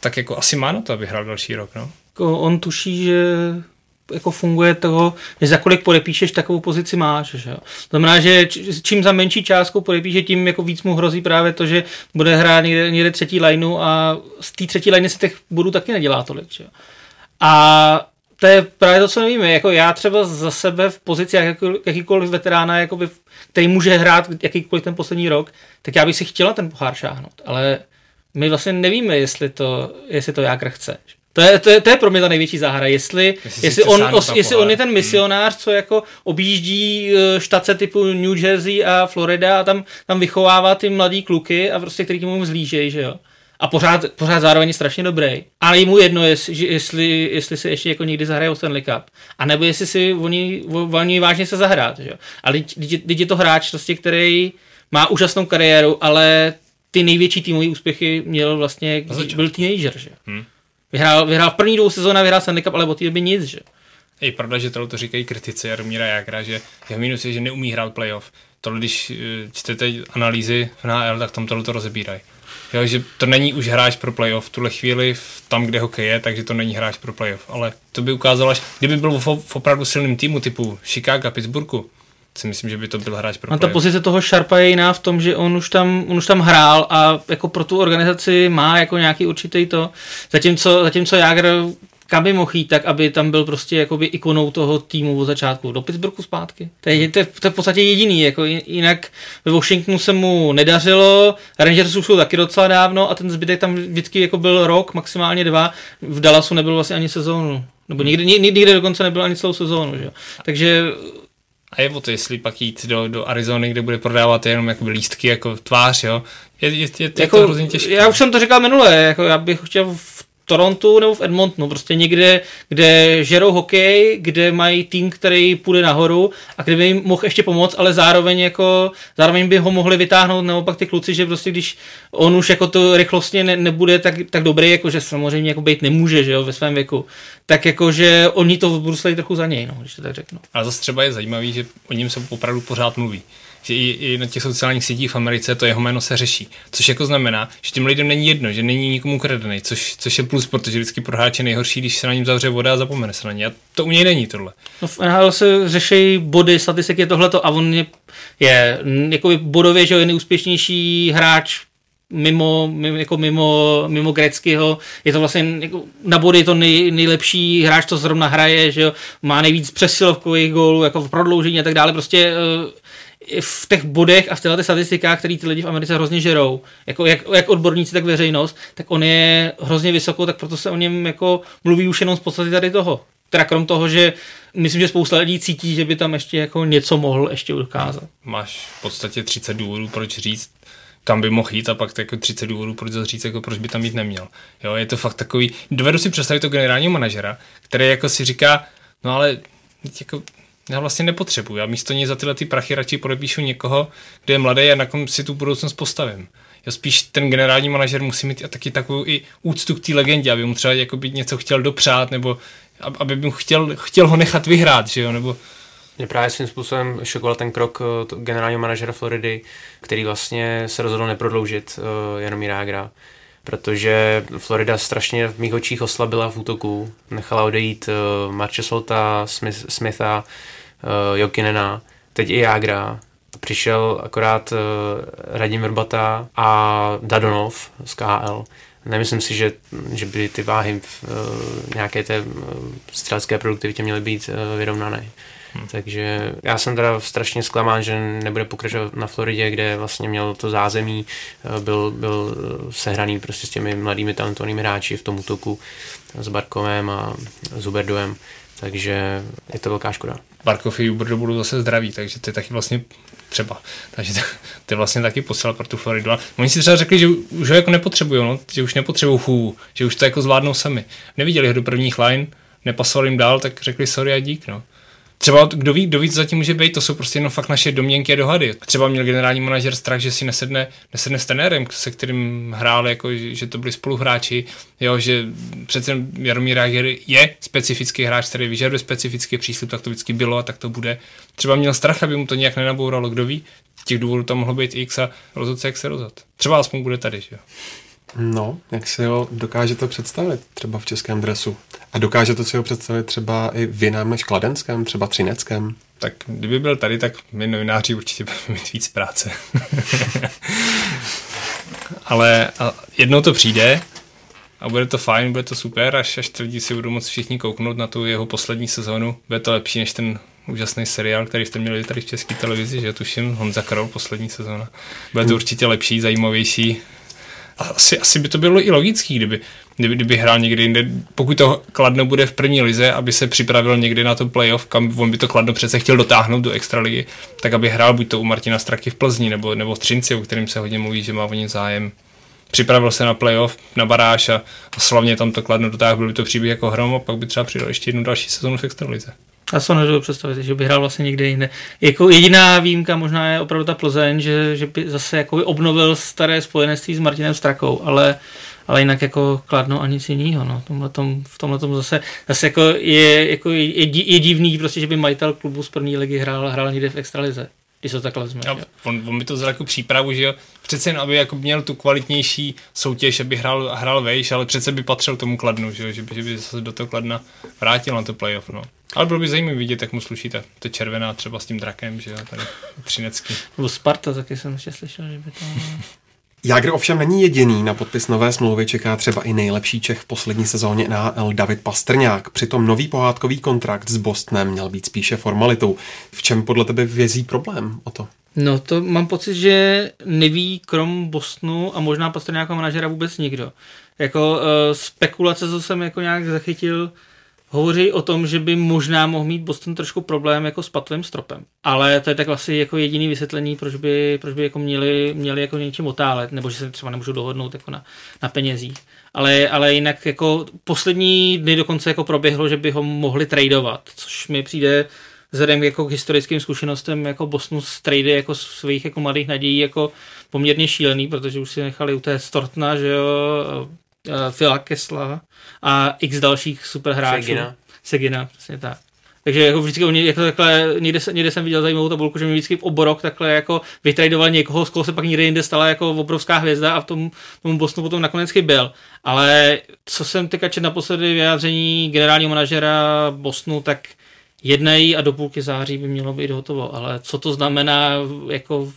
tak jako asi má na to, aby hrál další rok, no. Jako on tuší, že jako funguje toho, že za kolik podepíšeš, takovou pozici máš. Že? To znamená, že čím za menší částku podepíše, tím jako víc mu hrozí právě to, že bude hrát někde, někde třetí lineu a z té třetí liney se těch bodů taky nedělá tolik. Že? A to je právě to, co nevíme. Jako já třeba za sebe v pozici jakýkoliv veterána, jakoby, který může hrát jakýkoliv ten poslední rok, tak já bych si chtěla ten pohár šáhnout. Ale my vlastně nevíme, jestli to, jestli to Jágr chce. To je, to, je, to je pro mě ta největší záhra, jestli, Jestli jestli, on, os, jestli on je ten misionář, co jako objíždí eh, štace typu New Jersey a Florida a tam, tam vychovává ty mladý kluky a prostě který tomu zlížej, že jo. A pořád, pořád zároveň je strašně dobrý. Ale jemu jedno, jest, že jestli, jestli si ještě jako někdy zahraje o Stanley Cup. A nebo jestli si oni, oni vážně se zahrát, že jo. Ale teď je to hráč, prostě, který má úžasnou kariéru, ale ty největší týmové úspěchy měl vlastně, když byl teenager, že? Hmm. Vyhrál, vyhrál v první dvou sezónách, vyhrál Stanley Cup, ale od té doby nic, že? Je pravda, že tohle to říkají kritici Jaromíra Jágra, že jeho minus je, že neumí hrát playoff. Tohle, když eh, čtete analýzy v NHL, tak tam tohle to rozebírají. Jo, že to není už hráč pro playoff v tuhle chvíli v tam, kde hokej je, takže to není hráč pro playoff. Ale to by ukázalo, až kdyby byl v, v opravdu silným týmu typu Chicago, Pittsburghu, si myslím, že by to byl hráč pro A ta pozice toho Sharpa je jiná v tom, že on už tam, on už tam hrál a jako pro tu organizaci má jako nějaký určitý to. Zatímco, zatímco Jágr kam by mohl jít, tak aby tam byl prostě jakoby ikonou toho týmu od začátku. Do Pittsburghu zpátky. To je, to je, to je v podstatě jediný. Jako jinak ve Washingtonu se mu nedařilo, Rangers už jsou taky docela dávno a ten zbytek tam vždycky jako byl rok, maximálně dva. V Dallasu nebyl vlastně ani sezónu. Nebo nikdy, nikdy, nikdy dokonce nebyl ani celou sezónu. Že? Takže A je o to, jestli pak jít do, do Arizony, kde bude prodávat jenom jakoby lístky jako tvář, jo. Je, je, je, je jako, to hrozně těžké. Já už jsem to říkal minule, jako já bych chtěl v Torontu nebo v Edmontonu, prostě někde, kde žerou hokej, kde mají tým, který půjde nahoru a kde by jim mohl ještě pomoct, ale zároveň jako, zároveň by ho mohli vytáhnout naopak ty kluci, že prostě když on už jako to rychlostně ne, nebude tak, tak dobrý, jako že samozřejmě jako být nemůže, že jo, ve svém věku, tak jako, že oni to bruslejí trochu za něj, no, když to tak řeknu. Ale zase třeba je zajímavý, že o něm se opravdu pořád mluví. Že i, i na těch sociálních sítích v Americe to jeho jméno se řeší. Což jako znamená, že těm lidem není jedno, že není nikomu kradený, což, což je plus, protože vždycky pro hráče je nejhorší, když se na ním zavře voda a zapomene se na ně. A to u něj není tohle. No v NHL se řeší body, statistiky tohleto a on je, je jakoby bodově, že je nejúspěšnější hráč mimo, mimo, jako mimo, mimo Greckého, je to vlastně jako, na body je to nej, nejlepší hráč, co zrovna hraje, že jo, má nejvíc přesilovkových gólů, jako v prodloužení a tak dále, prostě eh, v těch bodech a v těchto statistikách, které ty lidi v Americe hrozně žerou, jako jak, jak odborníci, tak veřejnost, tak on je hrozně vysoko, tak proto se o něm jako mluví už jenom z podstaty tady toho. Teda krom toho, že myslím, že spousta lidí cítí, že by tam ještě jako něco mohl ještě ukázat. Máš v podstatě 30 důvodů, proč říct, kam by mohl jít a pak jako 30 důvodů, proč říct, jako proč by tam jít neměl. Jo, je to fakt takový, dovedu si představit to generálního manažera, který jako si říká, no ale jako já vlastně nepotřebuji. Já místo něj za tyhle ty prachy radši podepíšu někoho, kdo je mladý a na kom si tu budoucnost postavím. Jo, spíš ten generální manažer musí mít taky takovou i úctu k té legendě, aby mu třeba jako by něco chtěl dopřát, nebo ab- aby mu chtěl, chtěl ho nechat vyhrát, že jo, nebo Mě právě svým způsobem šokoval ten krok eh, generálního manažera Floridy, který vlastně se rozhodl neprodloužit uh, Jaromíra Jágra, protože Florida strašně v mých očích oslabila v útoku. Nechala odejít uh, Marče Solta, Smith, Smitha, uh, Jokinena, teď i Jágra. Přišel akorát uh, Radim Vrbata a Dadonov z KHL. Nemyslím si, že, že by ty váhy v nějaké té střelecké produktivitě měly být vyrovnané. Hmm. Takže já jsem teda strašně zklamán, že nebude pokračovat na Floridě, kde vlastně měl to zázemí, eh, byl, byl eh, sehraný prostě s těmi mladými talentovanými hráči v tom útoku s Barkovem a Zuberdovem, takže je to velká škoda. Barkov i Uber budou zase zdraví, takže je taky vlastně třeba. Takže je vlastně taky posila pro tu Floridu. A oni si třeba řekli, že už ho jako nepotřebují, no, že už nepotřebují chů, že už to jako zvládnou sami. Neviděli ho do prvních line, nepasovali jim dál, tak řekli sorry a dík. No. Třeba kdo ví, kdo ví, co zatím může být, to jsou prostě jenom fakt naše domněnky a dohady. Třeba měl generální manažer strach, že si nesedne, nesedne s trenérem, se kterým hrál, jako, že, to byli spoluhráči, jo, že přece Jaromír Jágr je specifický hráč, který vyžaduje specifický přístup, tak to vždycky bylo a tak to bude. Třeba měl strach, aby mu to nějak nenabouralo, kdo ví, těch důvodů tam mohlo být x a rozhodl se, jak se rozhodl. Třeba aspoň bude tady, že jo. No, jak si ho dokážete představit třeba v českém dresu? A dokážete si ho představit třeba i v jiném než kladenském, třeba třineckém? Tak kdyby byl tady, tak my novináři určitě budeme mít víc práce. Ale jednou to přijde a bude to fajn, bude to super, až, až ty lidi si budou moct všichni kouknout na tu jeho poslední sezónu. Bude to lepší než ten úžasný seriál, který jste měli tady v české televizi, že tuším Honza Karol poslední sezóna. Bude to určitě lepší, zajímavější asi, asi by to bylo i logický, kdyby, kdyby, kdyby hrál někdy jinde, pokud to Kladno bude v první lize, aby se připravil někdy na to playoff, kam on by to Kladno přece chtěl dotáhnout do extraligy, tak aby hrál buď to u Martina Straky v Plzni, nebo, nebo v Třinci, o kterém se hodně mluví, že má o ně zájem. Připravil se na playoff, na baráž a, a slavně tam to Kladno dotáhl, byl by to příběh jako hrom a pak by třeba přidal ještě jednu další sezonu v extralize. Já se nedovedu představit, že by hrál vlastně někde jinde. Jako jediná výjimka možná je opravdu ta Plzeň, že, že by zase jako obnovil staré spojenství s Martinem Strakou, ale ale jinak jako Kladno a nic jiného. No. Tomhletom, v tomhle tom zase, zase jako je, jako je, je, divný, prostě, že by majitel klubu z první ligy hrál, hrál někde v extralize když to takhle vezme. Ja, on, on by to vzal jako přípravu, že jo, přece jen, aby jako měl tu kvalitnější soutěž, aby hrál, hrál vejš, ale přece by patřil tomu kladnu, že, jo, že, by, že by se do toho kladna vrátil na to playoff, no. Ale bylo by zajímavé vidět, jak mu sluší ta, ta červená třeba s tím drakem, že jo, tady Třinecký. Nebo Sparta, taky jsem ještě slyšel, že by to... Jágr ovšem není jediný. Na podpis nové smlouvy čeká třeba i nejlepší Čech v poslední sezóně NHL David Pastrňák. Přitom nový pohádkový kontrakt s Bostonem měl být spíše formalitou. V čem podle tebe vězí problém o to? No to mám pocit, že neví krom Bostonu a možná Pastrňáka manažera vůbec nikdo. Jako uh, spekulace, co jsem jako nějak zachytil, hovoří o tom, že by možná mohl mít Boston trošku problém jako s patovým stropem. Ale to je tak vlastně jako jediný vysvětlení, proč by, proč by jako měli, měli jako něčím otálet, nebo že se třeba nemůžou dohodnout jako na, na penězích. Ale, ale jinak jako poslední dny dokonce jako proběhlo, že by ho mohli tradovat, což mi přijde vzhledem jako k historickým zkušenostem jako Bostonu z trady jako svých jako mladých nadějí jako poměrně šílený, protože už si nechali u té Stortna, že jo, Phila Kesla a x dalších super hráčů. Segina. Segina, přesně tak. Takže jako vždycky oni jako takhle, někde, někde jsem viděl zajímavou tabulku, že mi vždycky v oborok takhle jako vytradoval někoho, z koho se pak nikde jinde stala jako obrovská hvězda a v tom, tomu Bostonu potom nakonec byl. Ale co jsem teďka četl naposledy vyjádření generálního manažera Bostonu, tak jednej a do půlky září by mělo být hotovo. Ale co to znamená jako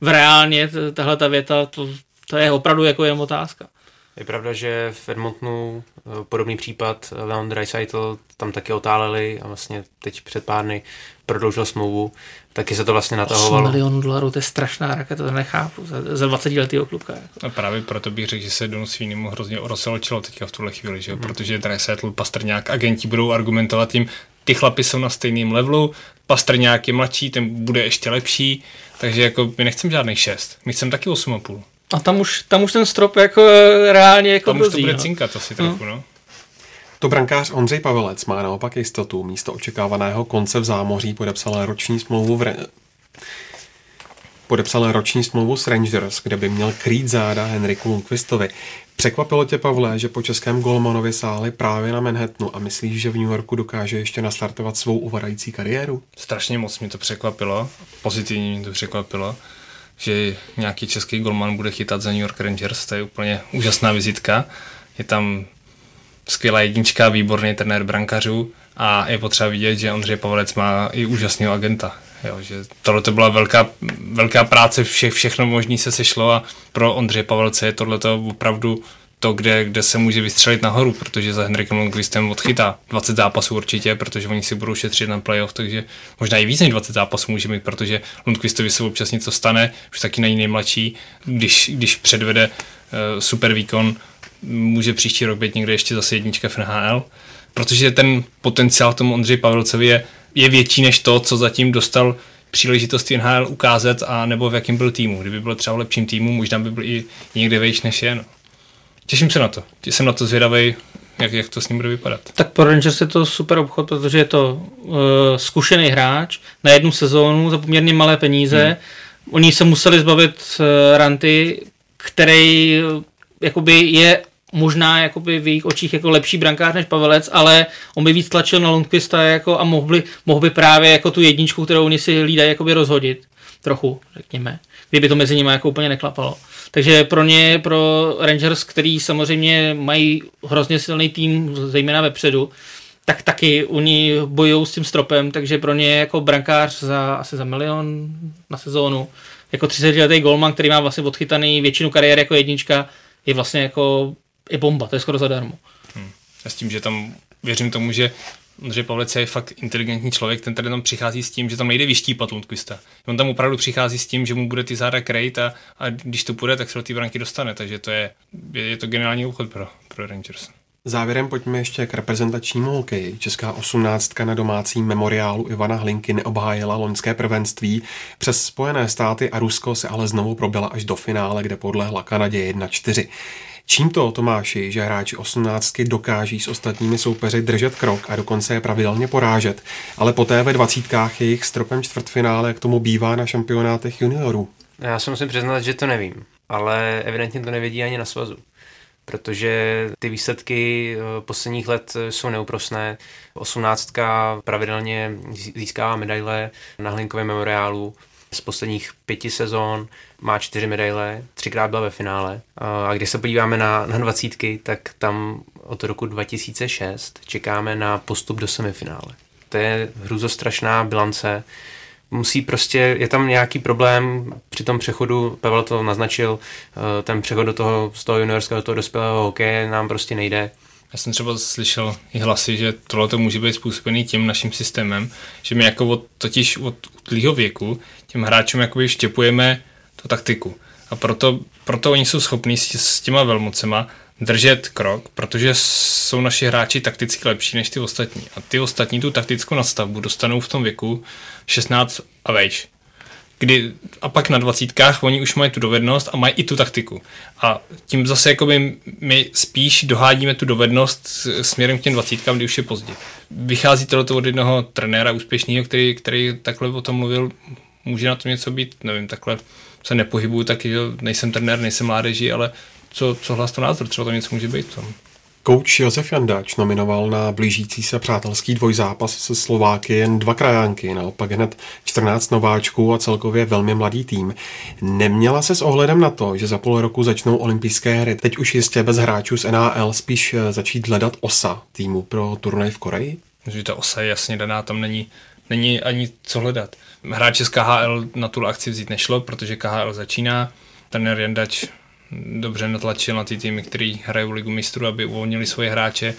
v reálně tahle ta věta, to, to je opravdu jako jen otázka. Je pravda, že v Edmontonu eh, podobný případ Leon Dreisaitl tam taky otáleli a vlastně teď před pár dny prodloužil smlouvu, taky se to vlastně natahovalo. 8 milionů dolarů, to je strašná raketa, to nechápu, za, za 20 letého klubka. Jako. A právě proto bych řekl, že se Donu Svínimu hrozně orosilo čelo teďka v tuhle chvíli, že? Hmm. protože Dreisaitl, Pastrňák, agenti budou argumentovat tím, ty chlapy jsou na stejném levelu, Pastrňák je mladší, ten bude ještě lepší, takže jako my nechceme žádných 6, my chceme taky 8,5. A tam už, tam už ten strop jako eh, reálně jako Tam už to bude no. cinkat asi trochu, no. no. To brankář Ondřej Pavelec má naopak jistotu. Místo očekávaného konce v zámoří podepsal roční smlouvu v re... podepsal roční smlouvu s Rangers, kde by měl krýt záda Henriku Lundqvistovi. Překvapilo tě, Pavle, že po českém golmanovi sáhli právě na Manhattanu a myslíš, že v New Yorku dokáže ještě nastartovat svou uvadající kariéru? Strašně moc mě to překvapilo, pozitivně mě to překvapilo že nějaký český golman bude chytat za New York Rangers, to je úplně úžasná vizitka. Je tam skvělá jednička, výborný trenér brankařů a je potřeba vidět, že Ondřej Pavelec má i úžasného agenta. Jo, že tohle to byla velká, velká práce, vše, všechno možné se sešlo a pro Ondřeje Pavelce je tohle opravdu to, kde, kde se může vystřelit nahoru, protože za Henrikem Lundqvistem odchytá 20 zápasů určitě, protože oni si budou šetřit na playoff, takže možná i víc než 20 zápasů může mít, protože Lundqvistovi se občas něco stane, už taky není nejmladší, když, když předvede uh, super výkon, může příští rok být někde ještě zase jednička v NHL, protože ten potenciál tomu Ondřej Pavelcovi je, je větší než to, co zatím dostal příležitosti NHL ukázat a nebo v jakém byl týmu. Kdyby byl třeba v lepším týmu, možná by byl i někde vejš než je. No. Těším se na to. Jsem na to zvědavý, jak, jak to s ním bude vypadat. Tak pro Rangers je to super obchod, protože je to uh, zkušený hráč na jednu sezónu za poměrně malé peníze. Hmm. Oni se museli zbavit uh, Ranty, který uh, jakoby je možná jakoby v jejich očích jako lepší brankář než Pavelec, ale on by víc tlačil na Lundqvista jako, a mohl by, mohl by právě jako tu jedničku, kterou oni si hlídají, jakoby rozhodit. Trochu, řekněme. Kdyby to mezi nimi jako úplně neklapalo. Takže pro ně, pro Rangers, který samozřejmě mají hrozně silný tým, zejména vepředu, tak taky oni bojují s tím stropem, takže pro ně jako brankář za asi za milion na sezónu, jako 30 letý golman, který má vlastně odchytaný většinu kariéry jako jednička, je vlastně jako je bomba, to je skoro zadarmo. Hmm. A s tím, že tam věřím tomu, že Ondřej Pavlec je fakt inteligentní člověk, ten tady tam přichází s tím, že tam nejde vyštípat Lundqvista. On tam opravdu přichází s tím, že mu bude ty záda krejt a, a když to půjde, tak se do té branky dostane, takže to je, je, je to geniální obchod pro, pro Rangers. Závěrem pojďme ještě k reprezentačnímu hokeji. Česká osmnáctka na domácím memoriálu Ivana Hlinky neobhájila loňské prvenství. Přes Spojené státy a Rusko se ale znovu probila až do finále, kde podlehla Kanadě 1-4. Čím to, Tomáši, že hráči osmnáctky dokáží s ostatními soupeři držet krok a dokonce je pravidelně porážet, ale poté ve dvacítkách jejich stropem čtvrtfinále, jak tomu bývá na šampionátech juniorů? Já se musím přiznat, že to nevím, ale evidentně to nevědí ani na svazu protože ty výsledky eh, posledních let eh, jsou neúprosné. Osmnáctka pravidelně získává medaile na Hlinkovém memoriálu. Z posledních pěti sezon má čtyři medaile, třikrát byla ve finále. A když se podíváme na, na dvacítky, tak tam od roku 2006 čekáme na postup do semifinále. To je hruzostrašná bilance musí prostě, je tam nějaký problém při tom přechodu, Pavel to naznačil, eh, ten přechod do toho, z toho juniorského do toho dospělého hokeje nám prostě nejde. Já jsem třeba slyšel i hlasy, že tohle to může být způsobený tím naším systémem, že my jako od, totiž od útlýho věku těm hráčům jakoby štěpujeme tu taktiku. A proto, proto oni jsou schopní s, s těma velmocema držet krok, protože jsou naši hráči takticky lepší než ty ostatní. A ty ostatní tu taktickou nastavbu dostanou v tom věku 16 a vejš. Kdy, a pak na dvacítkách oni už mají tu dovednost a mají i tu taktiku. A tím zase jakoby my spíš dohádíme tu dovednost směrem k těm dvacítkám, kdy už je pozdě. Vychází to od jednoho trenéra úspěšného, který, který takhle o tom mluvil, může na to něco být, nevím, takhle se nepohybuju taky, že nejsem trenér, nejsem mládeží, ale co, co hlas to názor, třeba to něco může být tam. Kouč Josef Jandač nominoval na blížící se přátelský dvojzápas se Slováky jen dva krajánky, naopak hned 14 nováčků a celkově velmi mladý tým. Neměla se s ohledem na to, že za půl roku začnou olympijské hry, teď už jistě bez hráčů z NAL spíš eh, začít hledat osa týmu pro turnaj v Koreji? Že ta osa je jasně daná, tam není, není ani co hledat. Hráče z KHL na tu akci vzít nešlo, protože KHL začíná. Trenér Jandač dobře natlačil na ty týmy, který hrají ligu mistrů, aby uvolnili svoje hráče.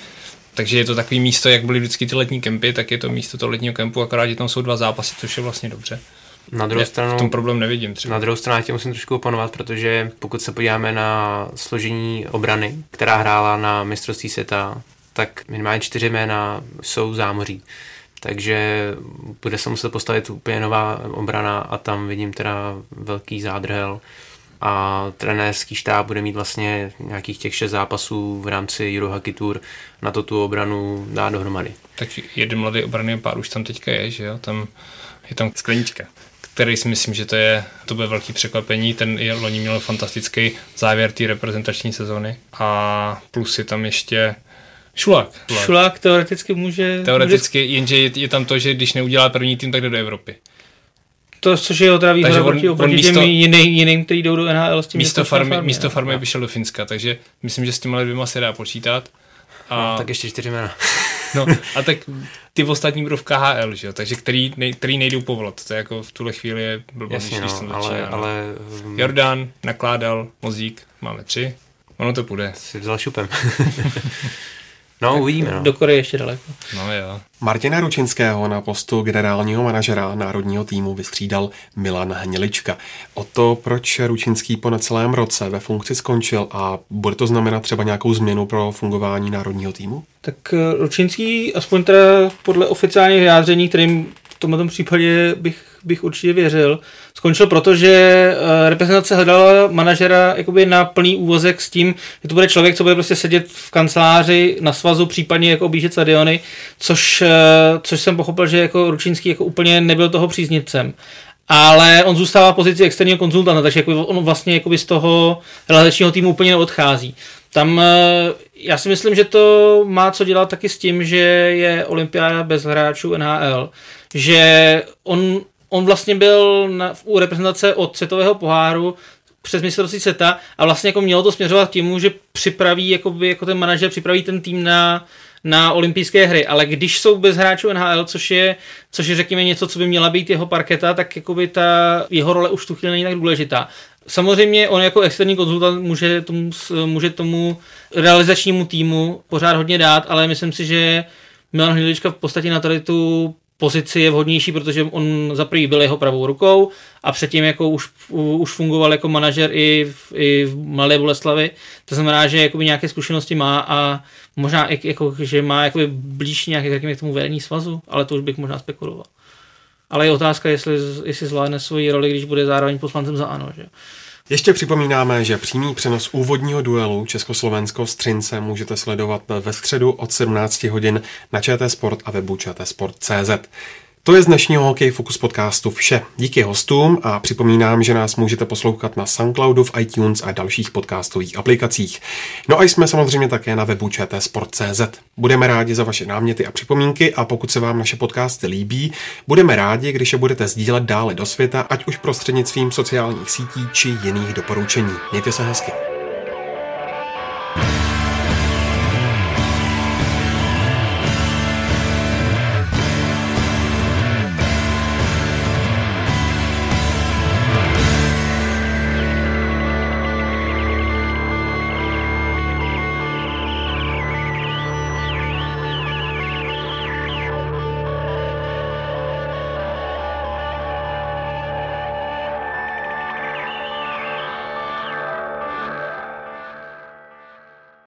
Takže je to takový místo, jak byly vždycky ty letní kempy, tak je to místo toho letního kempu, akorát, že tam jsou dva zápasy, což je vlastně dobře. Na druhou stranu, v tom problém nevidím třeba. Na druhou stranu tě musím trošku oponovat, protože pokud se podíváme na složení obrany, která hrála na mistrovství světa, tak minimálně čtyři jména jsou zámoří. Takže bude se muset postavit úplně nová obrana a tam vidím teda velký zádrhel a trenérský štáb bude mít vlastně nějakých těch šest zápasů v rámci Eurohockey Tour na to tu obranu dá dohromady. Tak jeden mladý obranný pár už tam teďka je, že jo? Tam je tam sklenička který si myslím, že to je, to bude velký překvapení. Ten je, loni měl fantastický závěr té reprezentační sezony a plus je tam ještě Šulák. Šulák, Šulák teoreticky může... Teoreticky, může... jenže je, je tam to, že když neudělá první tým, tak jde do Evropy. To, což je teda výhoda proti, oproti místo, těm jiným, jiným, který jdou do NHL s tím místo farmy, farmy, místo farmy no. by šel do Finska, takže myslím, že s těmi dvěma se dá počítat. A, no, tak ještě čtyři jména. no, a tak ty ostatní budou v KHL, že jo? takže který, nej, který nejdou povolat. To je jako v tuhle chvíli je blbost, Jasně, no, ale, začíná, ale, um... Jordán, nakládal, Mozík, máme tři. Ono to půjde. Jsi vzal šupem. No, uvidíme. No. Do Koreje ještě daleko. No jo. Martina Ručinského na postu generálního manažera národního týmu vystřídal Milan Hnilička. O to, proč Ručinský po necelém roce ve funkci skončil a bude to znamenat třeba nějakou změnu pro fungování národního týmu? Tak eh, Ručinský, aspoň teda podle oficiálních vyjádření, kterým v tomto případě bych, bych určitě věřil, skončil proto, že eh, reprezentace hledala manažera jakoby na plný úvozek s tím, že to bude člověk, co bude prostě sedět v kanceláři na svazu, případně jako objíždět stadiony, což, eh, což jsem pochopil, že jako Ručínský jako úplně nebyl toho příznivcem. Ale on zůstává v pozici externího konzultanta, takže jako on vlastně jako z toho realizačního týmu úplně neodchází. Tam eh, já si myslím, že to má co dělat taky s tím, že je olympiáda bez hráčů NHL, že on on vlastně byl na, u reprezentace od světového poháru přes mistrovství světa a vlastně jako mělo to směřovat k tomu, že připraví, jakoby, jako ten manažer připraví ten tým na, na olympijské hry, ale když jsou bez hráčů NHL, což je, což je řekněme něco, co by měla být jeho parketa, tak jakoby ta jeho role už tu chvíli není tak důležitá. Samozřejmě on jako externí konzultant může tomu, může tomu realizačnímu týmu pořád hodně dát, ale myslím si, že Milan Hnilička v podstatě na tady tu pozici je vhodnější, protože on za prvý byl jeho pravou rukou a předtím jako už, už fungoval jako manažer i v, i v Mladé Boleslavi. To znamená, že jakoby nějaké zkušenosti má a možná i, jako, že má jakoby blíž nějaké k tomu vedení svazu, ale to už bych možná spekuloval. Ale je otázka, jestli, jestli zvládne svoji roli, když bude zároveň poslancem za ANO. Že? Ještě připomínáme, že přímý přenos úvodního duelu Československo-Střince můžete sledovat ve středu od 17 hodin na ČT Sport a webu čtsport.cz. To je z dnešního Hokej Focus podcastu vše. Díky hostům a připomínám, že nás můžete poslouchat na Soundcloudu, v iTunes a dalších podcastových aplikacích. No a jsme samozřejmě také na webu čtsport.cz. Budeme rádi za vaše náměty a připomínky a pokud se vám naše podcasty líbí, budeme rádi, když je budete sdílet dále do světa, ať už prostřednictvím sociálních sítí či jiných doporučení. Mějte se hezky.